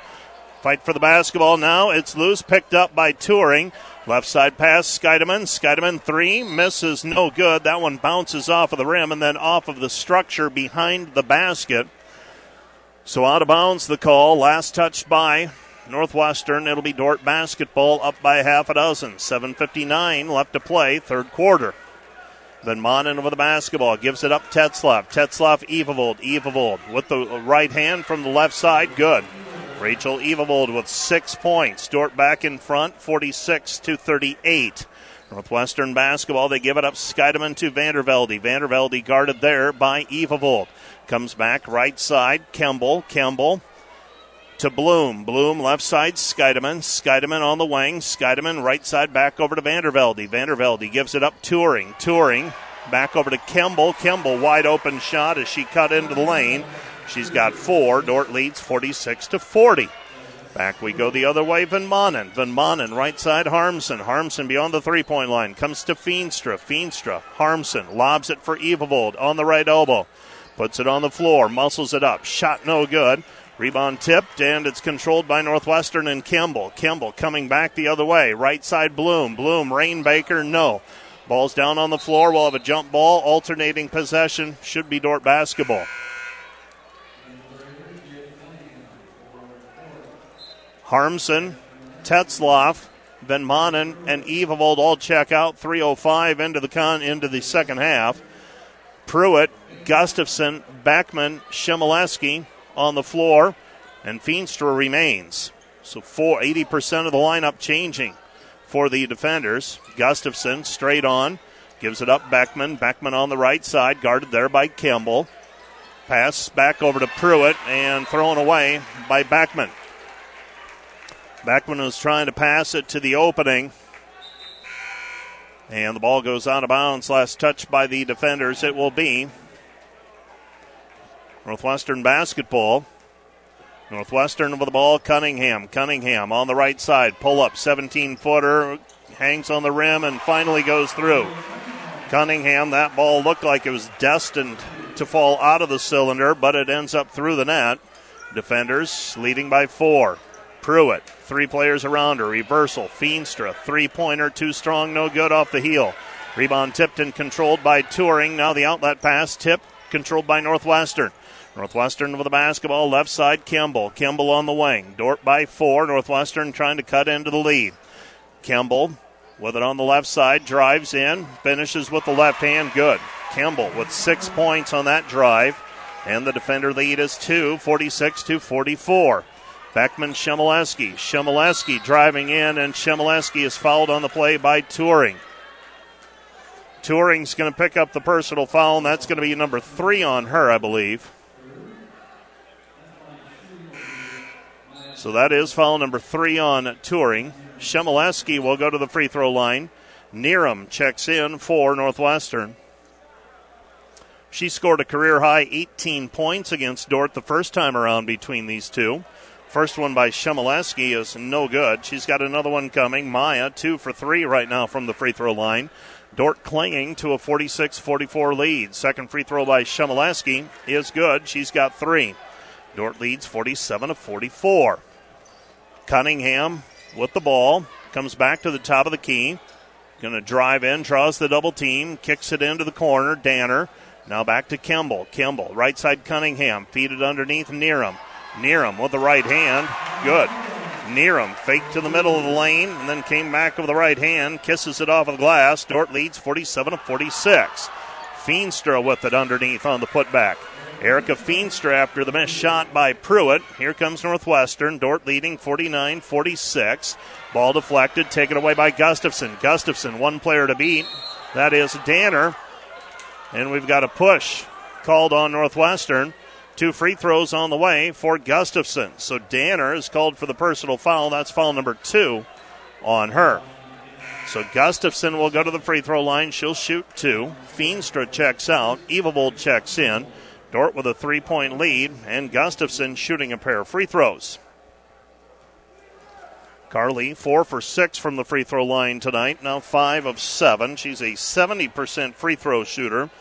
Fight for the basketball now. It's loose, picked up by Touring. Left side pass, Skeideman. Skeideman three, misses no good. That one bounces off of the rim and then off of the structure behind the basket. So out of bounds the call. Last touch by Northwestern. It'll be Dordt basketball up by half a dozen. 7.59 left to play, third quarter. Van Manen with the basketball gives it up Tetzloff. Tetzloff, Evavold. Evavold with the right hand from the left side. Good. Rachel Evavold with six points. Dordt back in front, 46 to 38. Northwestern basketball, they give it up Skeideman to Vandervelde. Vandervelde guarded there by Evavold. Comes back right side, Kemble. Kemble to Bloom. Bloom left side, Skeideman. Skeideman on the wing. Skeideman right side back over to Vandervelde. Vandervelde gives it up Touring. Touring back over to Kemble. Kemble wide open shot as she cut into the lane. She's got four. Dordt leads 46 to 40. Back we go the other way. Van Manen. Van Manen, right side, Harmson. Harmson beyond the three point line. Comes to Feenstra. Feenstra. Harmson lobs it for Evavold on the right elbow. Puts it on the floor. Muscles it up. Shot no good. Rebound tipped, and it's controlled by Northwestern and Kimball. Kimball coming back the other way. Right side, Bloom. Bloom, Rainbaker, no. Ball's down on the floor. We'll have a jump ball. Alternating possession. Should be Dordt basketball. Harmson, Tetzloff, Van Manen, and Evavold all check out. 3:05 into the con into the second half. Pruitt, Gustafson, Beckman, Shimoleski on the floor, and Feenstra remains. So four, 80% of the lineup changing for the defenders. Gustafson straight on, gives it up Beckman. Beckman on the right side, guarded there by Kimball. Pass back over to Pruitt and thrown away by Beckman. Beckman was trying to pass it to the opening. And the ball goes out of bounds. Last touch by the defenders. It will be Northwestern basketball. Northwestern with the ball. Cunningham. Cunningham on the right side. Pull up 17 footer. Hangs on the rim and finally goes through. Cunningham, that ball looked like it was destined to fall out of the cylinder, but it ends up through the net. Defenders leading by four. Pruitt, three players around her. Reversal. Feenstra, three pointer, too strong, no good off the heel. Rebound tipped and controlled by Touring. Now the outlet pass tipped, controlled by Northwestern. Northwestern with the basketball, left side, Kimball. Kimball on the wing. Dort by four. Northwestern trying to cut into the lead. Kimball with it on the left side, drives in, finishes with the left hand, good. Kimball with six points on that drive, and the defender lead is two, 46 to 44. Beckman Shimoleski. Shimoleski driving in, and Shimoleski is fouled on the play by Touring. Touring's going to pick up the personal foul, and that's going to be number three on her, I believe. So that is foul number three on Touring. Shimoleski will go to the free throw line. Neeram checks in for Northwestern. She scored a career high 18 points against Dordt the first time around between these two. First one by Shimoleski is no good. She's got another one coming. Maya, two for three right now from the free throw line. Dordt clinging to a 46 44 lead. Second free throw by Shimoleski is good. She's got three. Dordt leads 47 to 44. Cunningham with the ball comes back to the top of the key. Going to drive in, draws the double team, kicks it into the corner. Danner. Now back to Kimball. Kimball, right side Cunningham. Feed it underneath Neeram. him with the right hand. Good. Neeram. Fake to the middle of the lane and then came back with the right hand, kisses it off of the glass. Dordt leads 47 to 46. Feenstra with it underneath on the putback. Erica Feenstra after the missed shot by Pruitt. Here comes Northwestern. Dordt leading 49 46. Ball deflected, taken away by Gustafson. Gustafson, one player to beat. That is Danner. And we've got a push called on Northwestern. Two free throws on the way for Gustafson. So Danner is called for the personal foul. That's foul number two on her. So Gustafson will go to the free throw line. She'll shoot two. Feenstra checks out. Evavold checks in. Dordt with a three point lead, and Gustafson shooting a pair of free throws. Carly, four for six from the free throw line tonight, now five of seven. She's a 70% free throw shooter.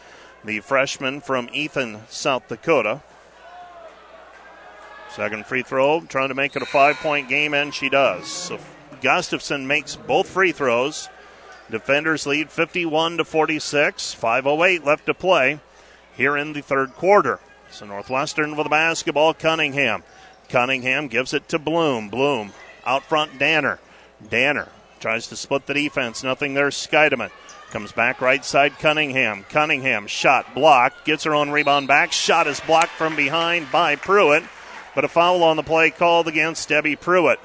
The freshman from Ethan, South Dakota. Second free throw, trying to make it a five point game, and she does. So Gustafson makes both free throws. Defenders lead 51 to 46. 5.08 left to play here in the third quarter. So Northwestern with the basketball, Cunningham. Cunningham gives it to Bloom. Bloom out front, Danner. Danner tries to split the defense. Nothing there. Scheidemann comes back right side, Cunningham. Cunningham shot blocked. Gets her own rebound back. Shot is blocked from behind by Pruitt. But a foul on the play called against Abby Pruitt.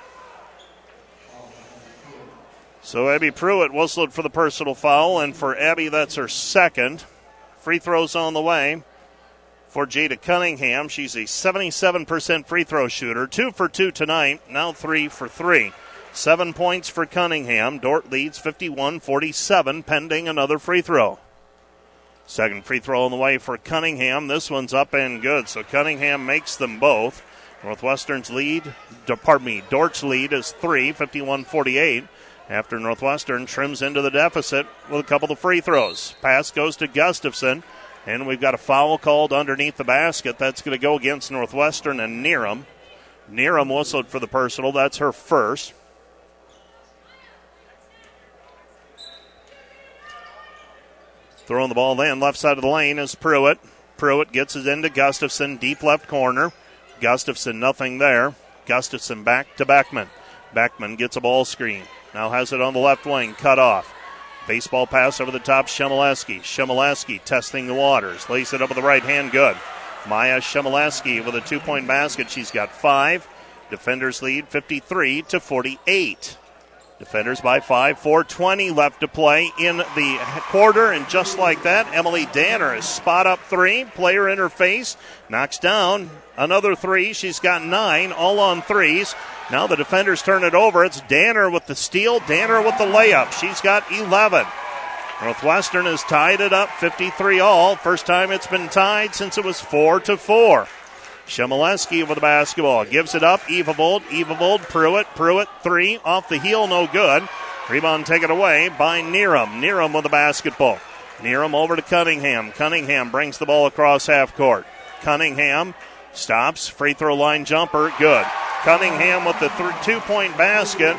So Abby Pruitt whistled for the personal foul, and for Abby, that's her second. Free throws on the way for Jada Cunningham. She's a 77% free throw shooter. Two for two tonight, now three for three. Seven points for Cunningham. Dordt leads 51 47, pending another free throw. Second free throw on the way for Cunningham. This one's up and good, so Cunningham makes them both. Northwestern's lead, pardon me, Dordt's lead is three, 51 48 after Northwestern trims into the deficit with a couple of free throws. Pass goes to Gustafson. And we've got a foul called underneath the basket. That's going to go against Northwestern and Neeram. Neeram whistled for the personal. That's her first. Throwing the ball then, left side of the lane is Pruitt. Pruitt gets it into Gustafson, deep left corner. Gustafson, nothing there. Gustafson back to Beckman. Beckman gets a ball screen. Now has it on the left wing, cut off. Baseball pass over the top, Shemileski. Shemileski testing the waters. Lays it up with the right hand, good. Maya Shemileski with a two point basket. She's got five. Defenders lead 53 to 48. Defenders by five. 420 left to play in the quarter. And just like that, Emily Danner is spot up three. Player in her face. Knocks down another three. She's got nine, all on threes. Now the defenders turn it over. It's Danner with the steal, Danner with the layup. She's got 11. Northwestern has tied it up 53 all. First time it's been tied since it was 4 to 4. Shemileski with the basketball. Gives it up. Evavold. Evavold. Pruitt. Pruitt. Three. Off the heel. No good. Rebound taken away by Neeram. Neeram with the basketball. Neeram over to Cunningham. Cunningham brings the ball across half court. Cunningham stops. Free throw line jumper. Good. Cunningham with the th- two point basket.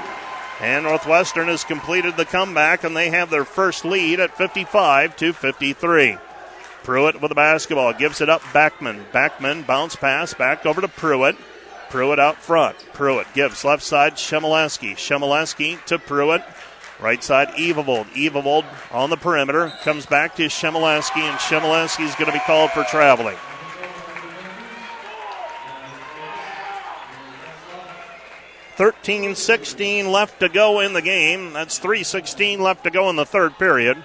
And Northwestern has completed the comeback, and they have their first lead at 55 to 53. Pruitt with the basketball gives it up. Beckman. Beckman bounce pass back over to Pruitt. Pruitt out front. Pruitt gives left side Shemileski. Shemileski to Pruitt. Right side Evavold. Evavold on the perimeter. Comes back to Shemileski, and Shemileski is going to be called for traveling. 13 16 left to go in the game. That's 3.16 left to go in the third period.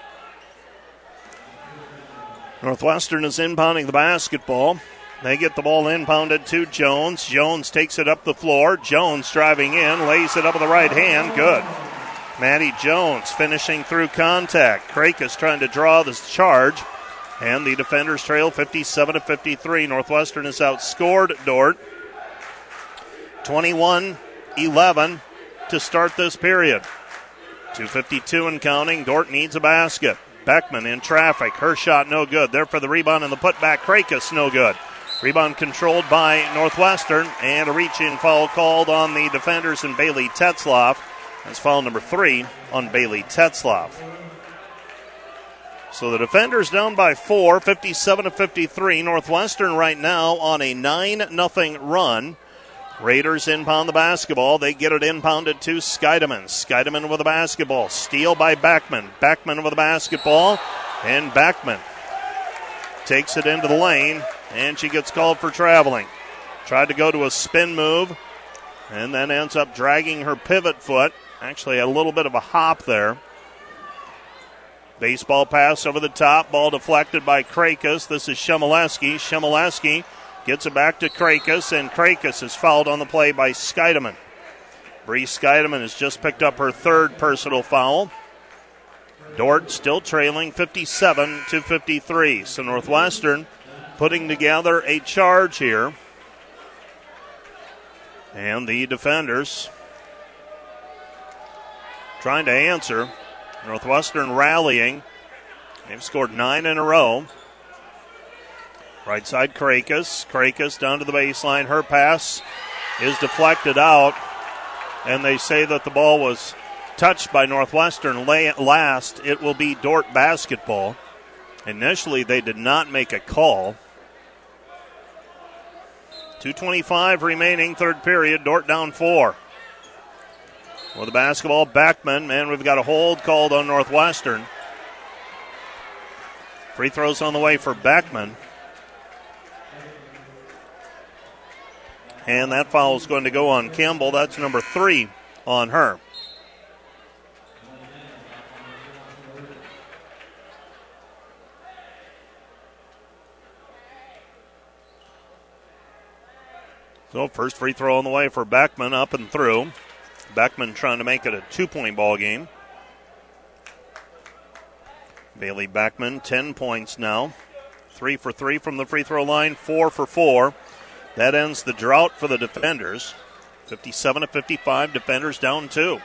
Northwestern is inbounding the basketball. They get the ball inbounded to Jones. Jones takes it up the floor. Jones driving in, lays it up with the right hand. Good. Maddie Jones finishing through contact. Krakus trying to draw this charge. And the defenders trail 57 to 53. Northwestern has outscored Dordt 21 11 to start this period. 252 and counting. Dordt needs a basket. Beckman in traffic. Her shot no good. There for the rebound and the putback. Krakus no good. Rebound controlled by Northwestern and a reach in foul called on the defenders and Bailey Tetzloff. That's foul number three on Bailey Tetzloff. So the defenders down by four, 57 to 53. Northwestern right now on a 9 0 run. Raiders inbound the basketball. They get it inbounded to Scheidemann. Scheidemann with the basketball. Steal by Beckman. Beckman with the basketball. And Beckman takes it into the lane. And she gets called for traveling. Tried to go to a spin move. And then ends up dragging her pivot foot. Actually, a little bit of a hop there. Baseball pass over the top. Ball deflected by Krakus. This is Shemileski. Shemileski Gets it back to Krakus, and Krakus is fouled on the play by Scheidemann. Bree Scheidemann has just picked up her third personal foul. Dordt still trailing 57 to 53. So Northwestern putting together a charge here. And the defenders trying to answer. Northwestern rallying. They've scored nine in a row. Right side, Krakus. Krakus down to the baseline. Her pass is deflected out, and they say that the ball was touched by Northwestern last. It will be Dordt basketball. Initially, they did not make a call. 2.25 remaining, third period. Dordt down four. With the basketball, Beckman. Man, we've got a hold called on Northwestern. Free throws on the way for Beckman. And that foul is going to go on Campbell. That's number three on her. So, first free throw on the way for Beckman, up and through. Beckman trying to make it a two point ball game. Bailey Beckman, 10 points now. Three for three from the free throw line, four for four. That ends the drought for the defenders. 57 to 55, defenders down two.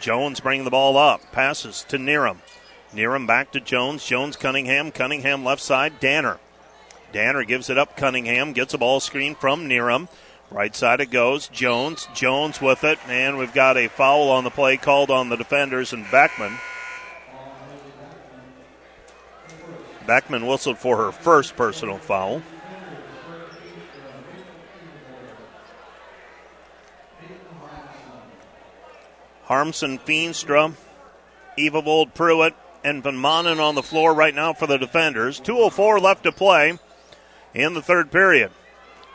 Jones bringing the ball up, passes to Neeram. Neeram back to Jones. Jones, Cunningham. Cunningham left side. Danner. Danner gives it up. Cunningham gets a ball screen from Neeram. Right side it goes. Jones. Jones with it. And we've got a foul on the play called on the defenders and Beckman. Beckman whistled for her first personal foul. Harmson, Feenstra, Evavold, Pruitt, and Van Manen on the floor right now for the defenders. 2.04 left to play in the third period.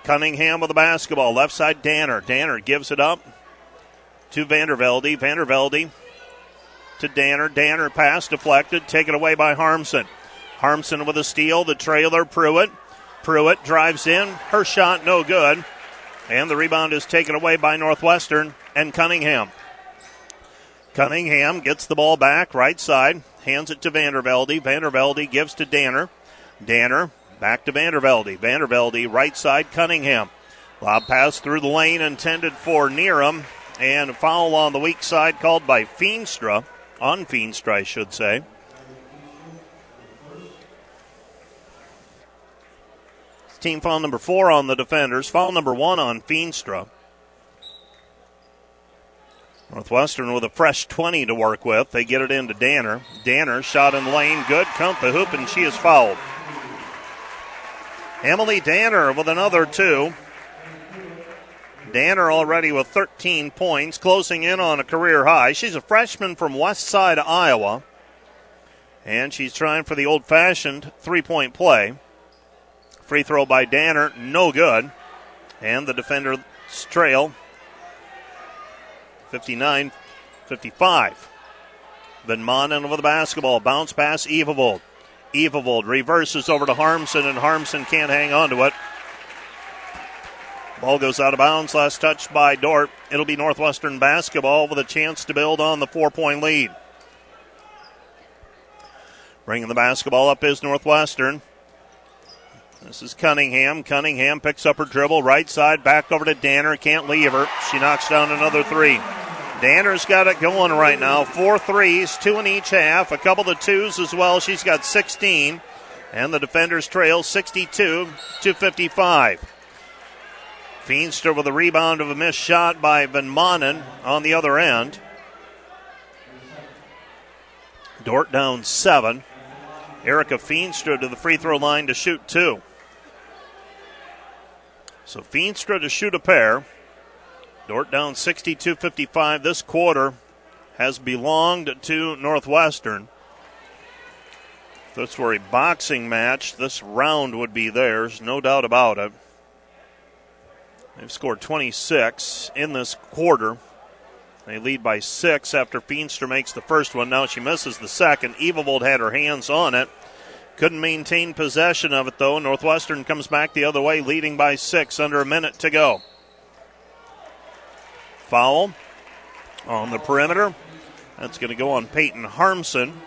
Cunningham with the basketball. Left side, Danner. Danner gives it up to Vandervelde. Vandervelde to Danner. Danner pass deflected, taken away by Harmson. Harmson with a steal. The trailer, Pruitt. Pruitt drives in. Her shot no good. And the rebound is taken away by Northwestern and Cunningham. Cunningham gets the ball back, right side, hands it to Vandervelde. Vandervelde gives to Danner. Danner back to Vandervelde. Vandervelde, right side, Cunningham. Lob pass through the lane intended for Neeram. And a foul on the weak side called by Feenstra. On Feenstra, I should say. Team foul number four on the defenders. Foul number one on Feenstra. Northwestern with a fresh 20 to work with. They get it into Danner. Danner shot in lane, good. Count the hoop, and she is fouled. Emily Danner with another two. Danner already with 13 points, closing in on a career high. She's a freshman from West Side, Iowa. And she's trying for the old fashioned three point play. Free throw by Danner, no good. And the defender trail 59 55. Van Manen over the basketball. Bounce pass, Evavold. Evavold reverses over to Harmson, and Harmson can't hang on to it. Ball goes out of bounds. Last touch by Dordt. It'll be Northwestern basketball with a chance to build on the four point lead. Bringing the basketball up is Northwestern. This is Cunningham. Cunningham picks up her dribble, right side, back over to Danner. Can't leave her. She knocks down another three. Danner's got it going right now. Four threes, two in each half, a couple of twos as well. She's got 16. And the defenders trail 62 to 55. Feenstra with a rebound of a missed shot by Van Manen on the other end. Dordt down seven. Erica Feenstra to the free throw line to shoot two. So Feenstra to shoot a pair. Dordt down 62 55. This quarter has belonged to Northwestern. This were a boxing match, this round would be theirs, no doubt about it. They've scored 26 in this quarter. They lead by six after Feenstra makes the first one. Now she misses the second. Evavold had her hands on it. Couldn't maintain possession of it, though. Northwestern comes back the other way, leading by six under a minute to go. Foul on the perimeter. That's going to go on Peyton Harmson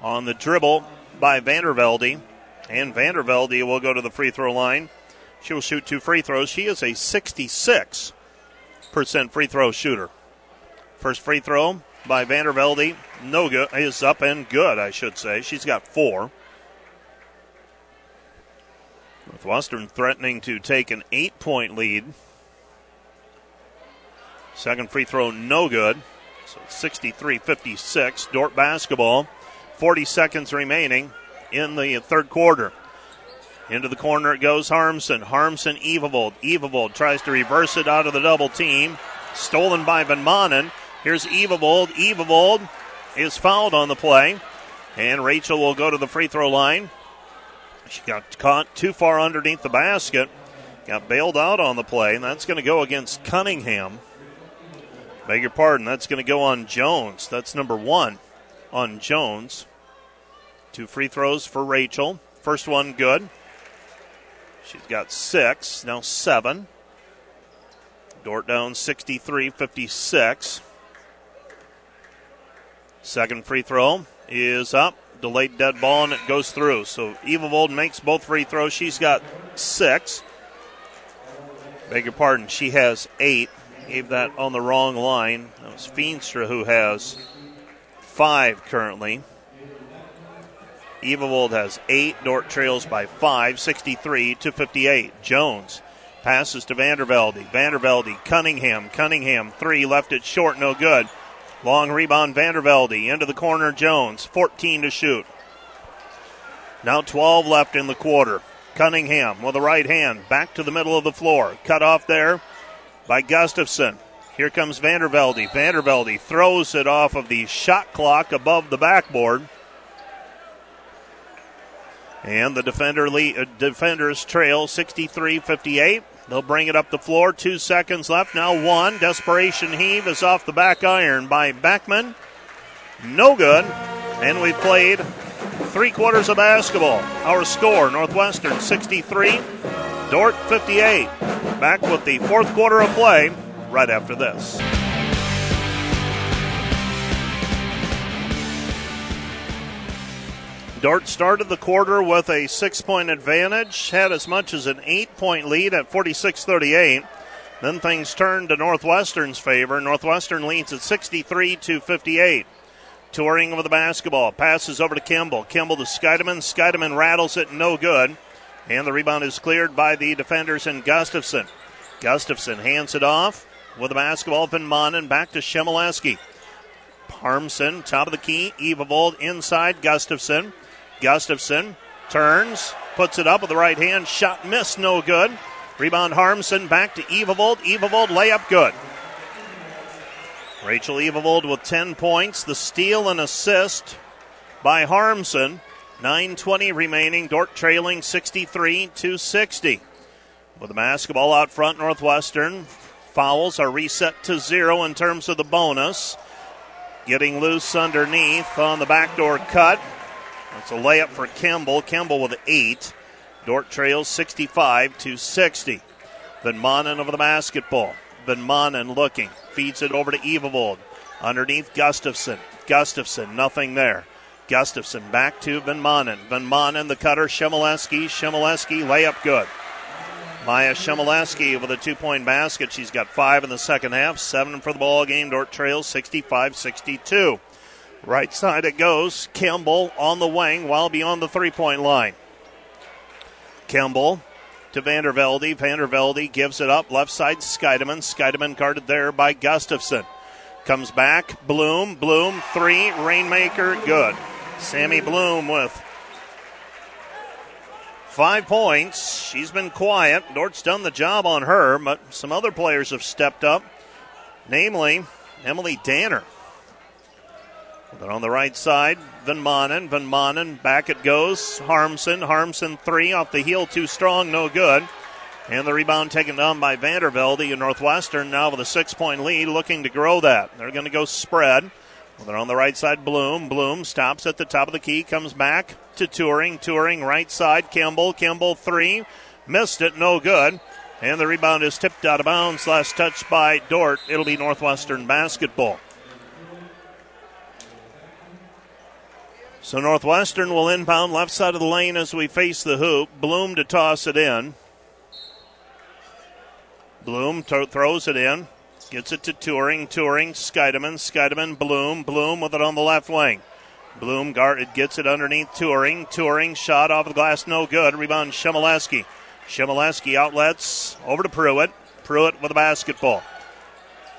on the dribble by Vandervelde. And Vandervelde will go to the free throw line. She will shoot two free throws. She is a 66% free throw shooter. First free throw by Vandervelde. No good. Is up and good, I should say. She's got four. Northwestern threatening to take an eight point lead. Second free throw, no good. So 63 56. Dordt basketball. 40 seconds remaining in the third quarter. Into the corner it goes Harmson. Harmson, Evavold. Evavold tries to reverse it out of the double team. Stolen by Van Manen. Here's Evavold. Evavold is fouled on the play. And Rachel will go to the free throw line. She got caught too far underneath the basket. Got bailed out on the play, and that's going to go against Cunningham. Beg your pardon, that's going to go on Jones. That's number one on Jones. Two free throws for Rachel. First one good. She's got six, now seven. Dordt down 63 56. Second free throw is up. Delayed dead ball, and it goes through. So Evavold makes both free throws. She's got six. Beg your pardon, she has eight. Gave that on the wrong line. That was Feenstra who has five currently. Evavold has eight. Dordt trails by five, 63 to 58. Jones passes to Vandervelde. Vandervelde, Cunningham. Cunningham, three, left it short, no good. Long rebound, Vandervelde. Into the corner, Jones. 14 to shoot. Now 12 left in the quarter. Cunningham with the right hand. Back to the middle of the floor. Cut off there by Gustafson. Here comes Vandervelde. Vandervelde throws it off of the shot clock above the backboard. And the defender lead, uh, defenders trail 63 58. They'll bring it up the floor. Two seconds left. Now one. Desperation heave is off the back iron by Beckman. No good. And we've played three quarters of basketball. Our score Northwestern 63, Dordt 58. Back with the fourth quarter of play right after this. Dordt started the quarter with a six point advantage, had as much as an eight point lead at 46 38. Then things turned to Northwestern's favor. Northwestern leads at 63 to 58. Touring over the basketball, passes over to Kimball. Kimball to Skeideman. Skeideman rattles it, no good. And the rebound is cleared by the defenders and Gustafson. Gustafson hands it off with the basketball. Van Manen back to Shemileski. Harmson, top of the key. Evavold inside Gustafson. Gustafson turns, puts it up with the right hand. Shot missed, no good. Rebound Harmson back to Evavold. Evavold layup good. Rachel Evavold with 10 points. The steal and assist by Harmson. 9.20 remaining. Dordt trailing 63 to 60. With the basketball out front, Northwestern. Fouls are reset to zero in terms of the bonus. Getting loose underneath on the backdoor cut. It's a layup for Kimball. Kimball with eight. Dordt trails 65 to 60. Van Manen over the basketball. Van Manen looking. Feeds it over to Evavold. Underneath Gustafson. Gustafson, nothing there. Gustafson back to Van Manen. Van Manen, the cutter. Shemileski. Shemileski, layup good. Maya Shemileski with a two point basket. She's got five in the second half, seven for the ball game. Dordt trails 65 62. Right side it goes. Kimball on the wing while beyond the three point line. Kimball to Vandervelde. Vandervelde gives it up. Left side, Skeideman. Skeideman guarded there by Gustafson. Comes back. Bloom. Bloom. Three. Rainmaker. Good. Sammy Bloom with five points. She's been quiet. Dordt's done the job on her, but some other players have stepped up, namely Emily Danner. Then on the right side, Van Manen. Van Manen, back it goes. Harmson. Harmson three off the heel, too strong, no good. And the rebound taken down by Vandervelde The Northwestern now with a six point lead, looking to grow that. They're going to go spread. Well, they're on the right side, Bloom. Bloom stops at the top of the key, comes back to Touring. Touring, right side, Kimball. Kimball three. Missed it, no good. And the rebound is tipped out of bounds. Last touch by Dordt. It'll be Northwestern basketball. So Northwestern will inbound left side of the lane as we face the hoop. Bloom to toss it in. Bloom t- throws it in. Gets it to Touring. Touring. Scheidemann. Scheidemann. Bloom. Bloom with it on the left wing. Bloom guarded. Gets it underneath Touring. Touring. Shot off the glass. No good. Rebound Shemileski. Shemileski outlets over to Pruitt. Pruitt with a basketball.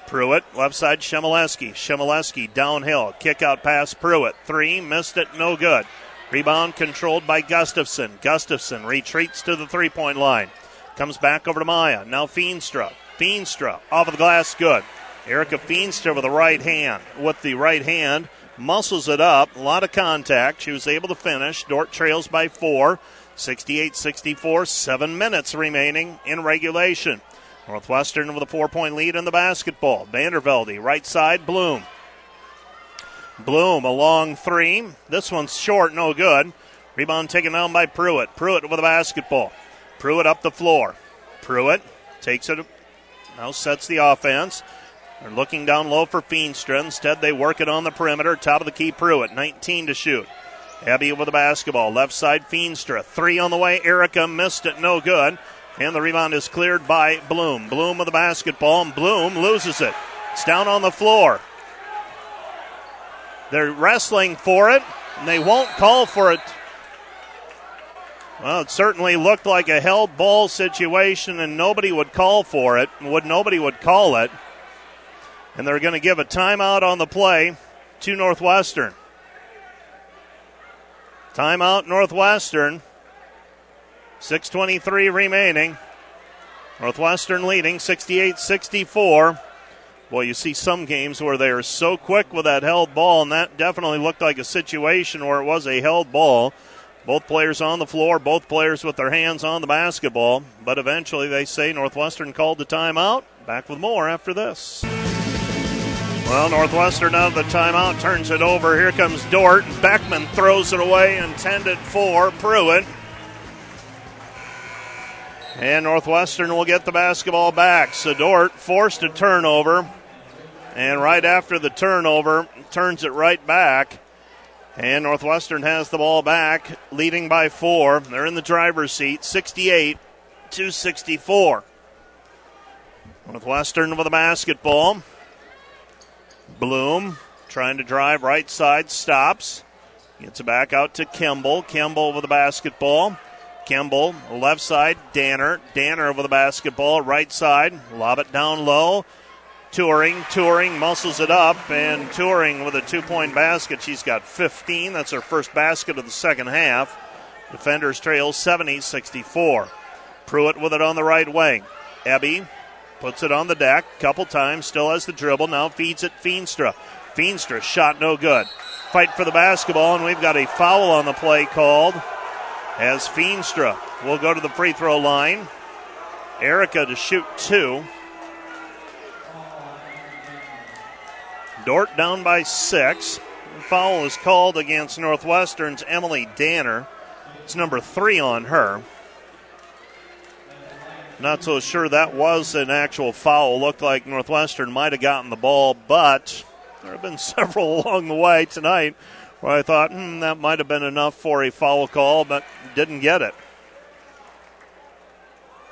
Pruitt, left side, Shemileski. Shemileski downhill. Kick out pass, Pruitt. Three, missed it, no good. Rebound controlled by Gustafson. Gustafson retreats to the three point line. Comes back over to Maya. Now Feenstra. Feenstra off of the glass, good. Erica Feenstra with the right hand. With the right hand, muscles it up. A lot of contact. She was able to finish. Dordt trails by four. 68 64, seven minutes remaining in regulation. Northwestern with a four point lead in the basketball. Vandervelde, right side, Bloom. Bloom, a long three. This one's short, no good. Rebound taken down by Pruitt. Pruitt with a basketball. Pruitt up the floor. Pruitt takes it, now sets the offense. They're looking down low for Feenstra. Instead, they work it on the perimeter. Top of the key, Pruitt, 19 to shoot. Abby with the basketball. Left side, Feenstra. Three on the way. Erica missed it, no good. And the rebound is cleared by Bloom. Bloom with the basketball, and Bloom loses it. It's down on the floor. They're wrestling for it, and they won't call for it. Well, it certainly looked like a held ball situation, and nobody would call for it. Would nobody would call it, and they're going to give a timeout on the play to Northwestern. Timeout Northwestern. 6.23 remaining. Northwestern leading 68 64. Well, you see some games where they are so quick with that held ball, and that definitely looked like a situation where it was a held ball. Both players on the floor, both players with their hands on the basketball, but eventually they say Northwestern called the timeout. Back with more after this. Well, Northwestern out of the timeout turns it over. Here comes Dordt. Beckman throws it away, intended for Pruitt. And Northwestern will get the basketball back. So Dordt forced a turnover. And right after the turnover, turns it right back. And Northwestern has the ball back, leading by four. They're in the driver's seat, 68 to 64. Northwestern with a basketball. Bloom trying to drive right side, stops. Gets it back out to Kimball. Kimball with the basketball. Kimball, left side, Danner. Danner over the basketball, right side. Lob it down low. Touring, Touring muscles it up, and Touring with a two point basket. She's got 15. That's her first basket of the second half. Defenders trail 70 64. Pruitt with it on the right wing. Abby puts it on the deck, couple times, still has the dribble, now feeds it Feenstra. Feenstra, shot no good. Fight for the basketball, and we've got a foul on the play called as Feenstra will go to the free throw line. Erica to shoot two. Dordt down by six. Foul is called against Northwestern's Emily Danner. It's number three on her. Not so sure that was an actual foul. Looked like Northwestern might have gotten the ball, but there have been several along the way tonight where I thought hmm, that might have been enough for a foul call, but didn't get it.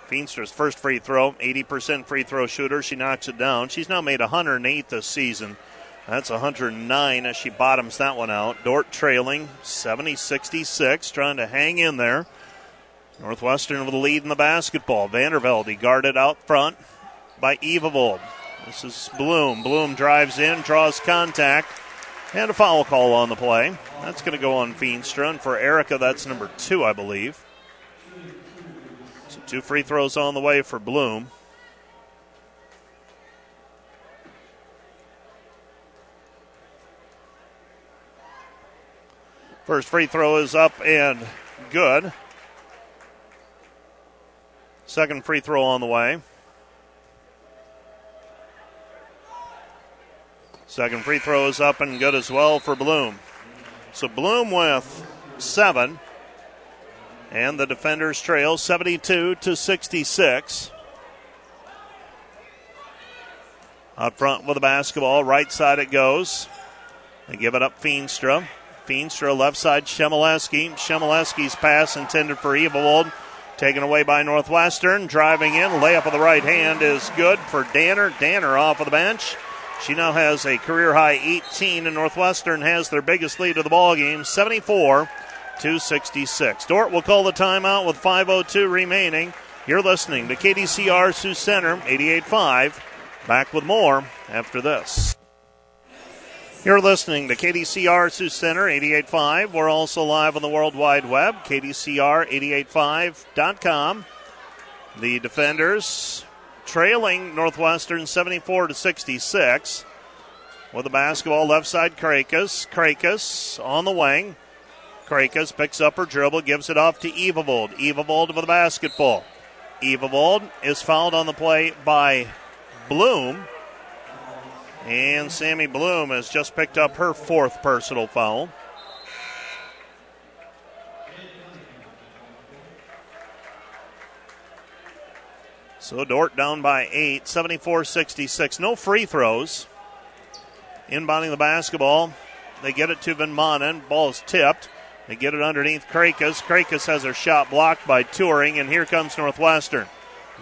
Feenstra's first free throw, 80% free throw shooter. She knocks it down. She's now made 108 this season. That's 109 as she bottoms that one out. Dordt trailing 70 66, trying to hang in there. Northwestern with the lead in the basketball. Vandervelde guarded out front by Evavold. This is Bloom. Bloom drives in, draws contact, and a foul call on the play. That's going to go on Feenstra. And for Erica, that's number two, I believe. So two free throws on the way for Bloom. First free throw is up and good. Second free throw on the way. Second free throw is up and good as well for Bloom. So Bloom with seven. And the defenders trail 72 to 66. Up front with the basketball, right side it goes. They give it up Feenstra. Feenstra left side Shemileski. Shemileski's pass intended for Evavold Taken away by Northwestern. Driving in. Layup of the right hand is good for Danner. Danner off of the bench. She now has a career high 18, and Northwestern has their biggest lead of the ball game, 74 to 66. Dordt will call the timeout with 5:02 remaining. You're listening to KDCR Sioux Center 88.5. Back with more after this. You're listening to KDCR Sioux Center 88.5. We're also live on the World Wide Web, KDCR885.com. The defenders trailing Northwestern 74 to 66. With the basketball left side, Krakus. Krakus on the wing. Krakus picks up her dribble, gives it off to Evavold. Evavold with the basketball. Evavold is fouled on the play by Bloom. And Sammy Bloom has just picked up her fourth personal foul. So Dordt down by eight, 74 66. No free throws. Inbounding the basketball. They get it to Van Manen. Ball is tipped. They get it underneath Krakus. Krakus has her shot blocked by Touring, and here comes Northwestern.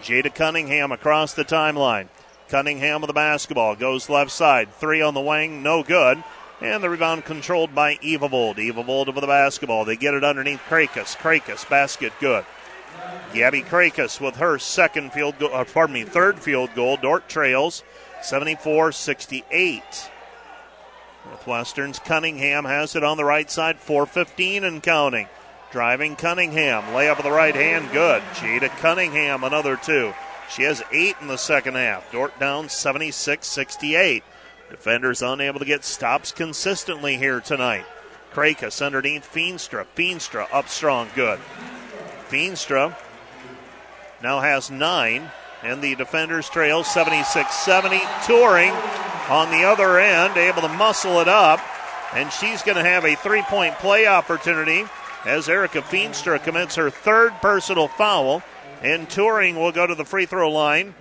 Jada Cunningham across the timeline. Cunningham with the basketball goes left side. Three on the wing, no good. And the rebound controlled by Evavold. Evavold with the basketball. They get it underneath Krakus. Krakus, basket good. Gabby Krakus with her second field goal, uh, pardon me, third field goal. Dordt trails 74 68. Northwestern's Cunningham has it on the right side, 4.15 and counting. Driving Cunningham, layup of the right hand, good. Jada Cunningham, another two. She has eight in the second half. Dordt down 76 68. Defenders unable to get stops consistently here tonight. Krakus underneath Feenstra. Feenstra up strong, good. Feenstra now has nine, and the defenders trail 76 70. Touring on the other end, able to muscle it up, and she's going to have a three point play opportunity as Erica Feenstra commits her third personal foul, and Touring will go to the free throw line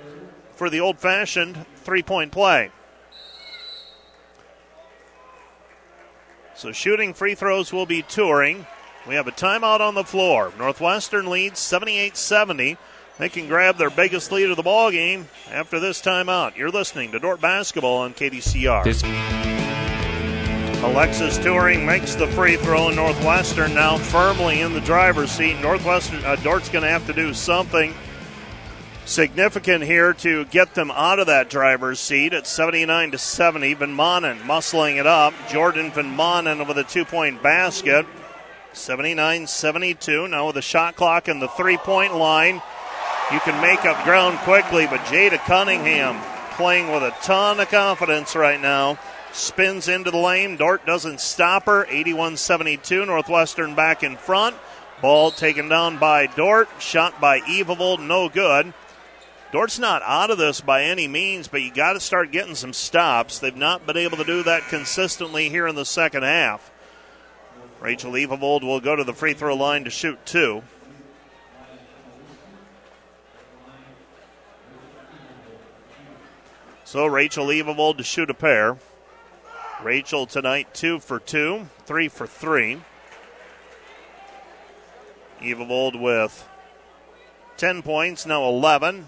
for the old fashioned three point play. So shooting free throws will be Touring. We have a timeout on the floor. Northwestern leads 78 70. They can grab their biggest lead of the ball game after this timeout. You're listening to Dordt Basketball on KDCR. This- Alexis Touring makes the free throw, and Northwestern now firmly in the driver's seat. Northwestern uh, Dordt's going to have to do something significant here to get them out of that driver's seat at 79 to 70. Van Manen muscling it up. Jordan Van Manen with a two-point basket. 79 72. Now with the shot clock and the three point line, you can make up ground quickly, but Jada Cunningham playing with a ton of confidence right now. Spins into the lane. Dordt doesn't stop her. 81 72. Northwestern back in front. Ball taken down by Dordt. Shot by Evavold. No good. Dordt's not out of this by any means, but you got to start getting some stops. They've not been able to do that consistently here in the second half. Rachel Evavold will go to the free throw line to shoot two. So Rachel Evavold to shoot a pair. Rachel tonight two for two, three for three. Evavold with 10 points, now 11.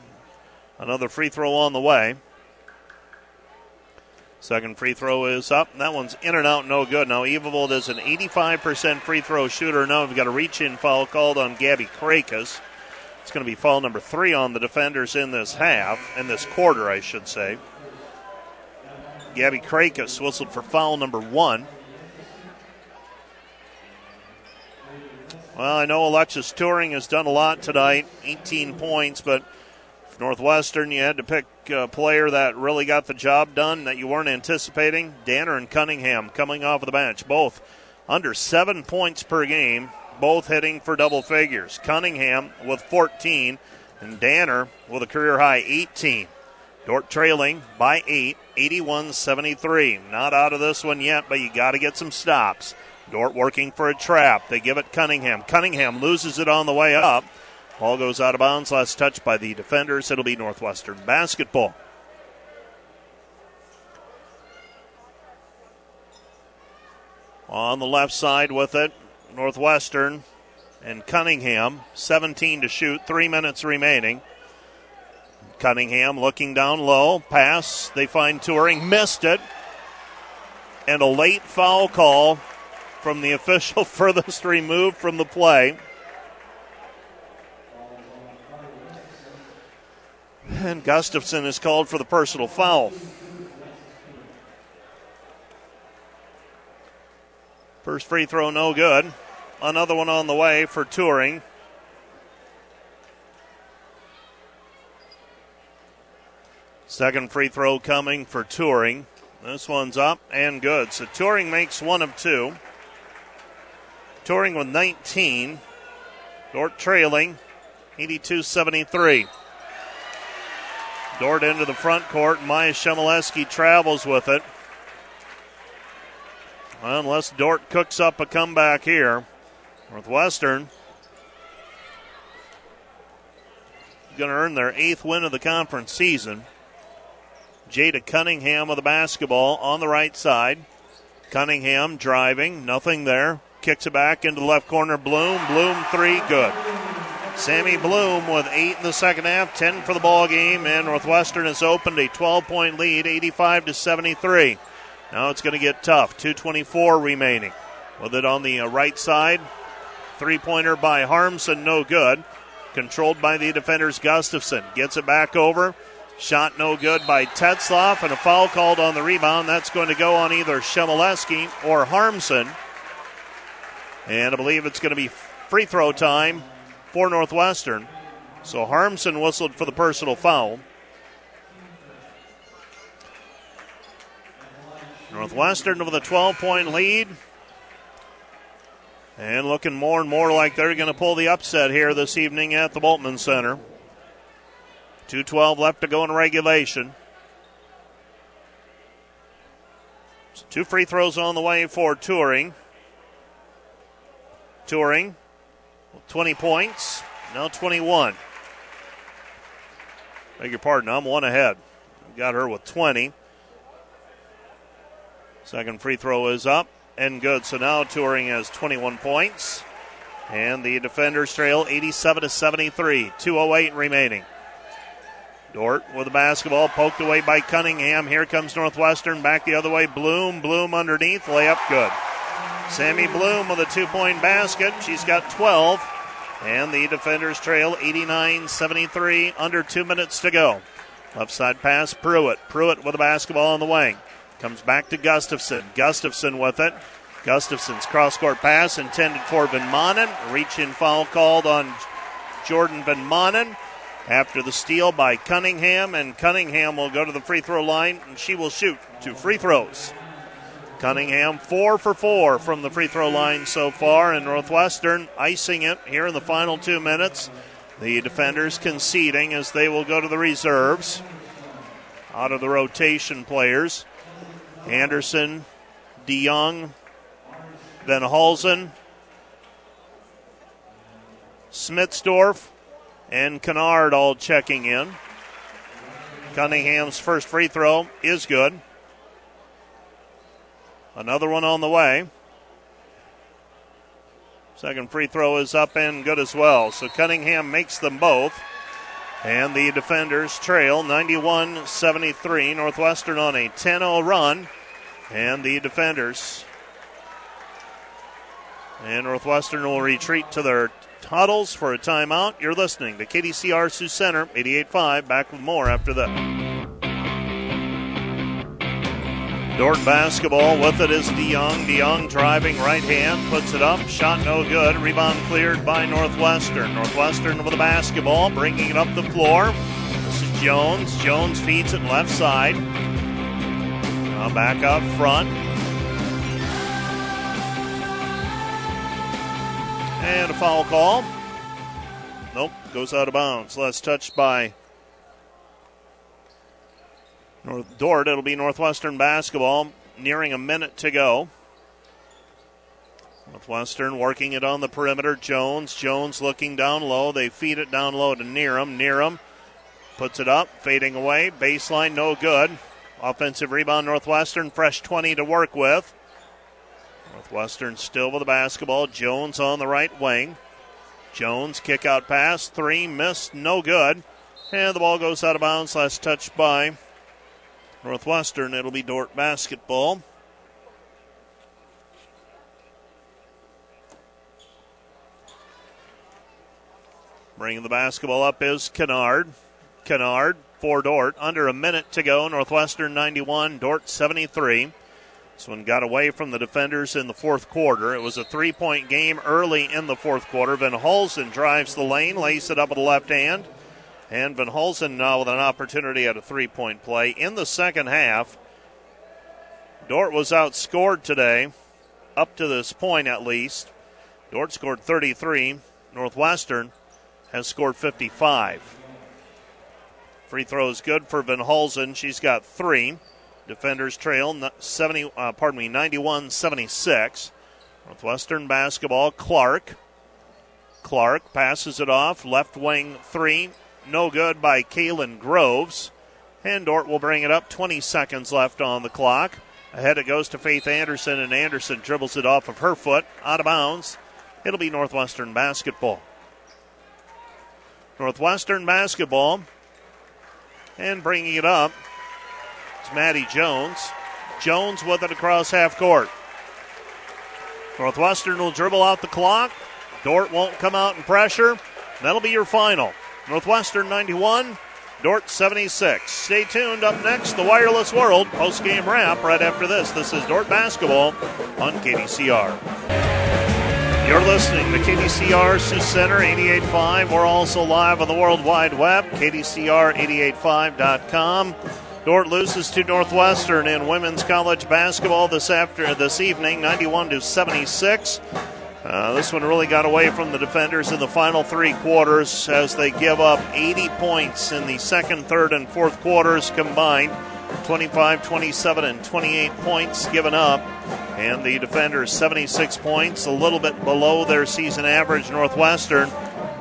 Another free throw on the way. Second free throw is up. That one's in and out, no good. Now Evavold is an 85% free throw shooter. Now we've got a reach-in foul called on Gabby Krakus. It's going to be foul number three on the defenders in this half, in this quarter, I should say. Gabby Krakus whistled for foul number one. Well, I know Alexis Touring has done a lot tonight, 18 points, but Northwestern, you had to pick a player that really got the job done that you weren't anticipating. Danner and Cunningham coming off of the bench, both under seven points per game, both hitting for double figures. Cunningham with 14, and Danner with a career high 18. Dordt trailing by eight, 81 73. Not out of this one yet, but you got to get some stops. Dordt working for a trap. They give it Cunningham. Cunningham loses it on the way up. Ball goes out of bounds. Last touch by the defenders. It'll be Northwestern basketball. On the left side with it, Northwestern and Cunningham. 17 to shoot, three minutes remaining. Cunningham looking down low. Pass. They find Touring. Missed it. And a late foul call from the official furthest removed from the play. And Gustafson is called for the personal foul. First free throw, no good. Another one on the way for Touring. Second free throw coming for Touring. This one's up and good. So Touring makes one of two. Touring with 19. Dordt trailing 82 73. Dordt into the front court. Maya Shemileski travels with it. Well, unless Dordt cooks up a comeback here, Northwestern going to earn their eighth win of the conference season. Jada Cunningham of the basketball on the right side. Cunningham driving, nothing there. Kicks it back into the left corner. Bloom, Bloom three, good. Sammy Bloom with eight in the second half, 10 for the ball game, and Northwestern has opened a 12 point lead, 85 to 73. Now it's going to get tough. 224 remaining. With it on the uh, right side. Three pointer by Harmson, no good. Controlled by the defenders, Gustafson. Gets it back over. Shot no good by Tetzloff, and a foul called on the rebound. That's going to go on either Shemileski or Harmson. And I believe it's going to be free throw time for Northwestern. So Harmson whistled for the personal foul. Northwestern with a 12 point lead. And looking more and more like they're going to pull the upset here this evening at the Bultman Center. 2.12 left to go in regulation. Two free throws on the way for Touring. Touring, 20 points, now 21. Beg your pardon, I'm one ahead. Got her with 20. Second free throw is up and good. So now Touring has 21 points. And the defenders trail 87 to 73. 208 remaining. Dordt with the basketball poked away by Cunningham. Here comes Northwestern back the other way. Bloom, Bloom underneath, layup good. Sammy Bloom with a two point basket. She's got 12. And the defenders trail 89 73. Under two minutes to go. Left side pass, Pruitt. Pruitt with a basketball on the wing. Comes back to Gustafson. Gustafson with it. Gustafson's cross court pass intended for Van Manen. Reach in foul called on Jordan Van Manen after the steal by Cunningham, and Cunningham will go to the free throw line and she will shoot two free throws. Cunningham four for four from the free throw line so far, and Northwestern icing it here in the final two minutes. The defenders conceding as they will go to the reserves out of the rotation players. Anderson, DeYoung, Van Halzen, Smitsdorf, and Kennard all checking in. Cunningham's first free throw is good. Another one on the way. Second free throw is up and good as well. So Cunningham makes them both. And the defenders trail 91 73. Northwestern on a 10 0 run. And the defenders. And Northwestern will retreat to their huddles for a timeout. You're listening to KDCR Sioux Center 88.5. Back with more after this. Dordt basketball with it is DeYoung. DeYoung driving right hand, puts it up, shot no good. Rebound cleared by Northwestern. Northwestern with the basketball, bringing it up the floor. This is Jones. Jones feeds it left side. Now back up front. And a foul call. Nope, goes out of bounds. Last touched by North Dordt. It'll be Northwestern basketball. Nearing a minute to go. Northwestern working it on the perimeter. Jones. Jones looking down low. They feed it down low to Neeram. Neeram puts it up, fading away. Baseline, no good. Offensive rebound, Northwestern. Fresh 20 to work with. Northwestern still with the basketball. Jones on the right wing. Jones kick out pass, three missed, no good. And the ball goes out of bounds. Last touch by Northwestern. It'll be Dordt basketball. Bringing the basketball up is Kennard. Kennard for Dordt. Under a minute to go. Northwestern 91, Dordt 73. This one got away from the defenders in the fourth quarter. It was a three point game early in the fourth quarter. Van Holzen drives the lane, lays it up with the left hand. And Van Holzen now with an opportunity at a three point play. In the second half, Dordt was outscored today, up to this point at least. Dordt scored 33. Northwestern has scored 55. Free throw is good for Van Holzen. She's got three. Defenders trail 70, uh, pardon me, 91-76. Northwestern basketball. Clark. Clark passes it off. Left wing three. No good by Kaylin Groves. And Dordt will bring it up. 20 seconds left on the clock. Ahead it goes to Faith Anderson, and Anderson dribbles it off of her foot. Out of bounds. It'll be Northwestern basketball. Northwestern basketball. And bringing it up is Maddie Jones. Jones with it across half court. Northwestern will dribble out the clock. Dordt won't come out and pressure. That'll be your final. Northwestern 91, Dordt 76. Stay tuned. Up next, the Wireless World post game wrap right after this. This is Dordt basketball on KDCR. You're listening to KDCR Sioux Center 88.5. We're also live on the World Wide Web, KDCR885.com. Dordt loses to Northwestern in women's college basketball this after this evening, 91 to 76. Uh, this one really got away from the defenders in the final three quarters as they give up 80 points in the second, third, and fourth quarters combined. 25, 27, and 28 points given up. And the defenders 76 points, a little bit below their season average. Northwestern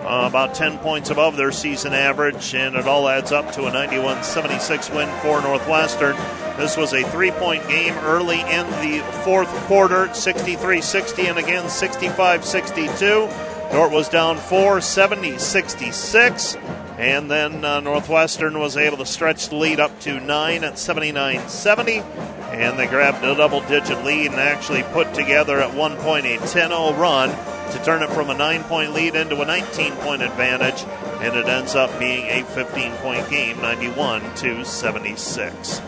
uh, about 10 points above their season average, and it all adds up to a 91 76 win for Northwestern. This was a three point game early in the fourth quarter 63 60, and again 65 62. Dordt was down 4 70 66. And then uh, Northwestern was able to stretch the lead up to 9 at 79 70. And they grabbed a double digit lead and actually put together at one point a 10 0 run to turn it from a 9 point lead into a 19 point advantage. And it ends up being a 15 point game, 91 to 76.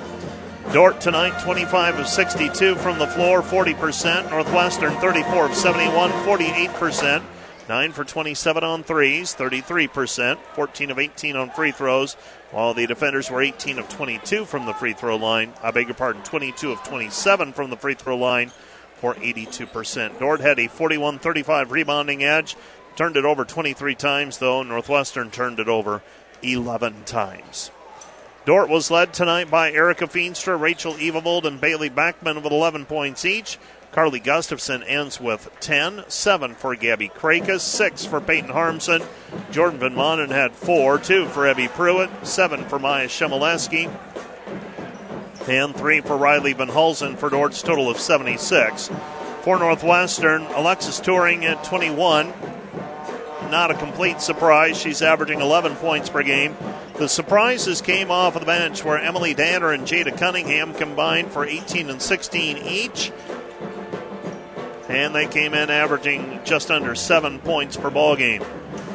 Dordt tonight, 25 of 62 from the floor, 40%. Northwestern, 34 of 71, 48%. 9 for 27 on threes, 33%, 14 of 18 on free throws, while the defenders were 18 of 22 from the free throw line. I beg your pardon, 22 of 27 from the free throw line for 82%. Dordt had a 41 35 rebounding edge, turned it over 23 times, though. Northwestern turned it over 11 times. Dordt was led tonight by Erica Feenstra, Rachel Evavold, and Bailey Beckman with 11 points each. Carly Gustafson ends with 10, 7 for Gabby Krakus, 6 for Peyton Harmson. Jordan Van Manen had 4, 2 for Abby Pruitt, 7 for Maya Shemileski, and 3 for Riley Van Hulsen for Dordt's total of 76. For Northwestern, Alexis Touring at 21. Not a complete surprise. She's averaging 11 points per game. The surprises came off of the bench where Emily Danner and Jada Cunningham combined for 18 and 16 each and they came in averaging just under seven points per ball game.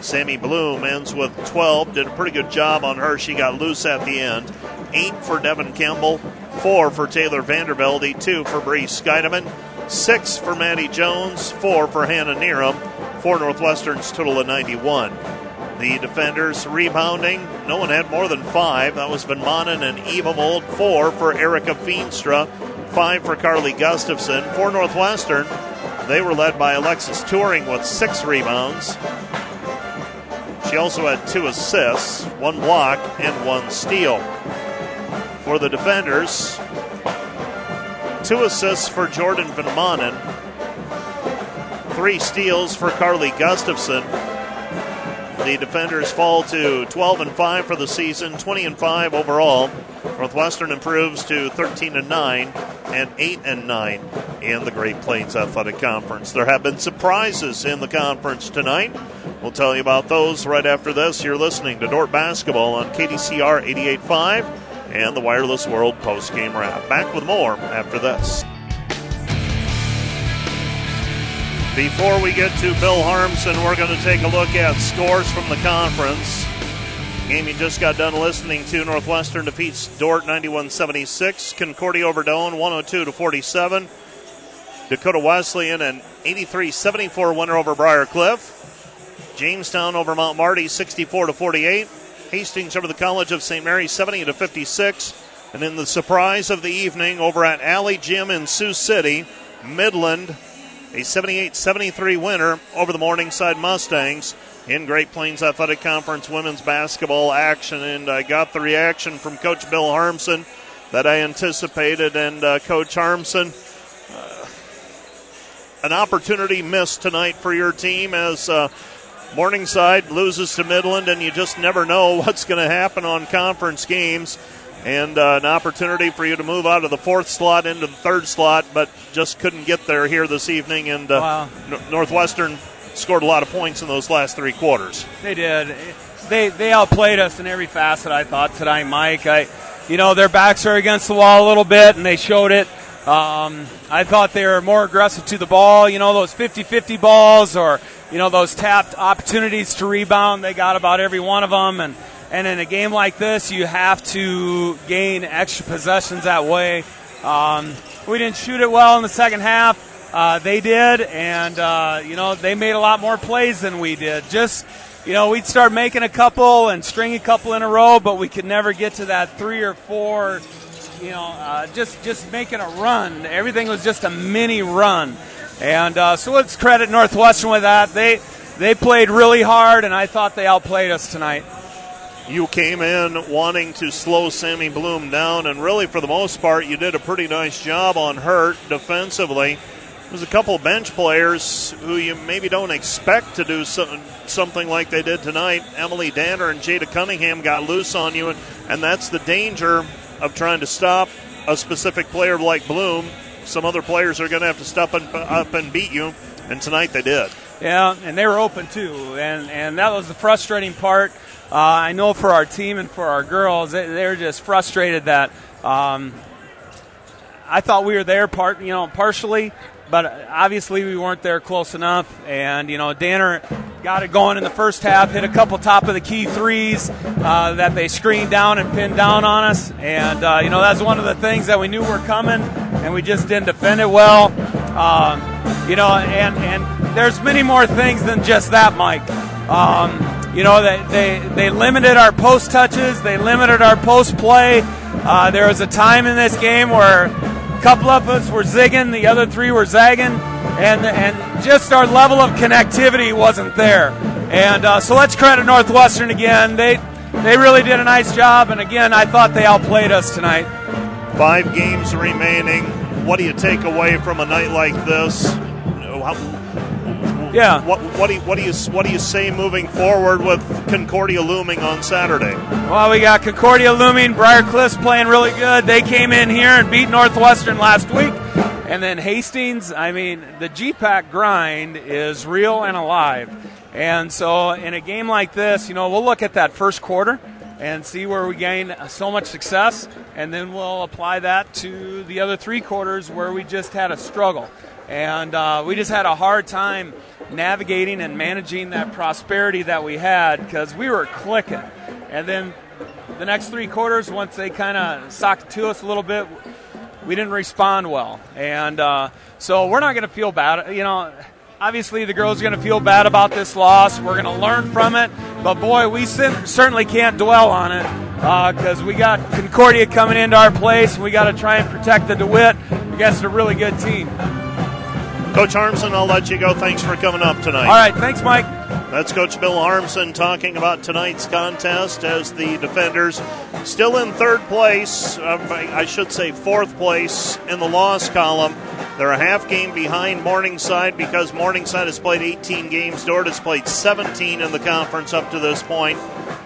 Sammy Bloom ends with 12. Did a pretty good job on her. She got loose at the end. Eight for Devin Campbell, four for Taylor Vandervelde, two for Bree Scheideman, six for Maddie Jones, four for Hannah Neeram, for Northwestern's total of 91. The defenders rebounding, no one had more than five. That was Van Manen and Evavold. Four for Erica Feenstra, five for Carly Gustafson. For Northwestern, they were led by Alexis Touring with six rebounds. She also had two assists, one block, and one steal. For the defenders, two assists for Jordan Van Manen, three steals for Carly Gustafson. The defenders fall to 12 and 5 for the season, 20 and 5 overall. Northwestern improves to 13 and 9 and 8 and 9 in the Great Plains Athletic Conference. There have been surprises in the conference tonight. We'll tell you about those right after this. You're listening to Dordt Basketball on KDCR 88.5 and the Wireless World post game wrap. Back with more after this. Before we get to Bill Harmson, we're going to take a look at scores from the conference. Game you just got done listening to Northwestern defeats Dordt 91-76, Concordia over Doane 102 to 47. Dakota Wesleyan an 83-74 winner over Briar Cliff. Jamestown over Mount Marty 64 to 48. Hastings over the College of St. Mary 70 to 56. And in the surprise of the evening over at Allee Gym in Sioux City, Midland a 78 73 winner over the Morningside Mustangs in Great Plains Athletic Conference women's basketball action. And I got the reaction from Coach Bill Harmsen that I anticipated. And uh, Coach Harmsen, uh, an opportunity missed tonight for your team as uh, Morningside loses to Midland, and you just never know what's going to happen on conference games and uh, an opportunity for you to move out of the fourth slot into the third slot, but just couldn't get there here this evening. And uh, wow. N- Northwestern scored a lot of points in those last three quarters. They did. They they outplayed us in every facet. I thought tonight, Mike. I, you know, their backs are against the wall a little bit, and they showed it. Um, I thought they were more aggressive to the ball. You know, those 50-50 balls or you know those tapped opportunities to rebound. They got about every one of them, and and in a game like this, you have to gain extra possessions that way. Um, we didn't shoot it well in the second half. Uh, they did, and uh, you know they made a lot more plays than we did. Just you know, we'd start making a couple and string a couple in a row, but we could never get to that three or four. You know, uh, just just making a run. Everything was just a mini run, and uh, so let's credit Northwestern with that. They they played really hard, and I thought they outplayed us tonight you came in wanting to slow Sammy Bloom down, and really, for the most part, you did a pretty nice job on Hurt defensively. There's a couple bench players who you maybe don't expect to do something like they did tonight. Emily Danner and Jada Cunningham got loose on you, and that's the danger of trying to stop a specific player like Bloom. Some other players are going to have to step up and beat you, and tonight they did. Yeah, and they were open too, and and that was the frustrating part. Uh, I know for our team and for our girls, they, they're just frustrated that um, I thought we were there part, you know, partially, but obviously we weren't there close enough. And you know, Danner got it going in the first half, hit a couple top of the key threes uh, that they screened down and pinned down on us. And uh, you know, that's one of the things that we knew were coming, and we just didn't defend it well. Um, you know, and and there's many more things than just that, Mike. Um, you know, they, they, they limited our post touches, they limited our post play. Uh, there was a time in this game where a couple of us were zigging, the other three were zagging, and, and just our level of connectivity wasn't there. And uh, so let's credit Northwestern again. They, they really did a nice job, and again, I thought they outplayed us tonight. Five games remaining. What do you take away from a night like this? Yeah. What, what, do you, what do you what do you say moving forward with Concordia looming on Saturday? Well, we got Concordia looming. Briar Cliff's playing really good. They came in here and beat Northwestern last week. And then Hastings, I mean, the GPAC grind is real and alive. And so in a game like this, you know, we'll look at that first quarter and see where we gain so much success, and then we'll apply that to the other three quarters where we just had a struggle. And uh, we just had a hard time navigating and managing that prosperity that we had because we were clicking. And then the next three quarters, once they kind of socked to us a little bit, we didn't respond well. And uh, so we're not going to feel bad. You know, obviously the girls are going to feel bad about this loss. We're going to learn from it. But boy, we certainly can't dwell on it because uh, we got Concordia coming into our place. We got to try and protect the DeWitt against a really good team. Coach Harmsen, I'll let you go. Thanks for coming up tonight. All right, thanks, Mike. That's Coach Bill Harmsen talking about tonight's contest as the defenders still in third place, uh, I should say fourth place in the loss column. They're a half game behind Morningside because Morningside has played 18 games. Dordt has played 17 in the conference up to this point.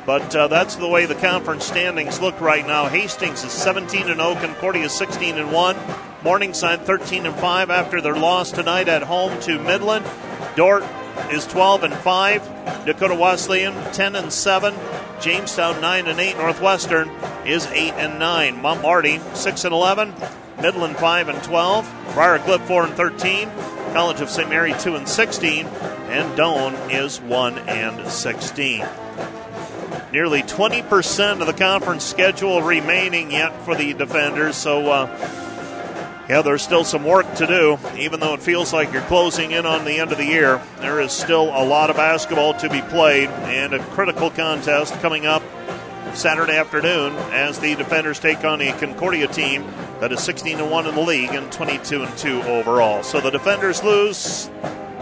But uh, that's the way the conference standings look right now. Hastings is 17 and 0, Concordia is 16 and 1. Morningside 13 and 5 after their loss tonight at home to Midland. Dordt is 12 and 5. Dakota Wesleyan 10 and 7. Jamestown 9 and 8. Northwestern is 8 and 9. Mount Marty 6 and 11. Midland 5 and 12. Briar Cliff 4 and 13. College of St. Mary 2 and 16. And Doane is 1 and 16. Nearly 20% of the conference schedule remaining yet for the defenders, so uh, yeah, there's still some work to do. Even though it feels like you're closing in on the end of the year, there is still a lot of basketball to be played and a critical contest coming up Saturday afternoon as the defenders take on a Concordia team that is 16 and 1 in the league and 22 and 2 overall. So the defenders lose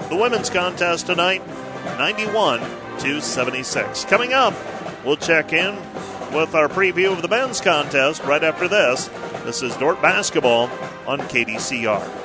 the women's contest tonight 91 to 76. Coming up, we'll check in with our preview of the men's contest right after this. This is Dordt basketball on KDCR.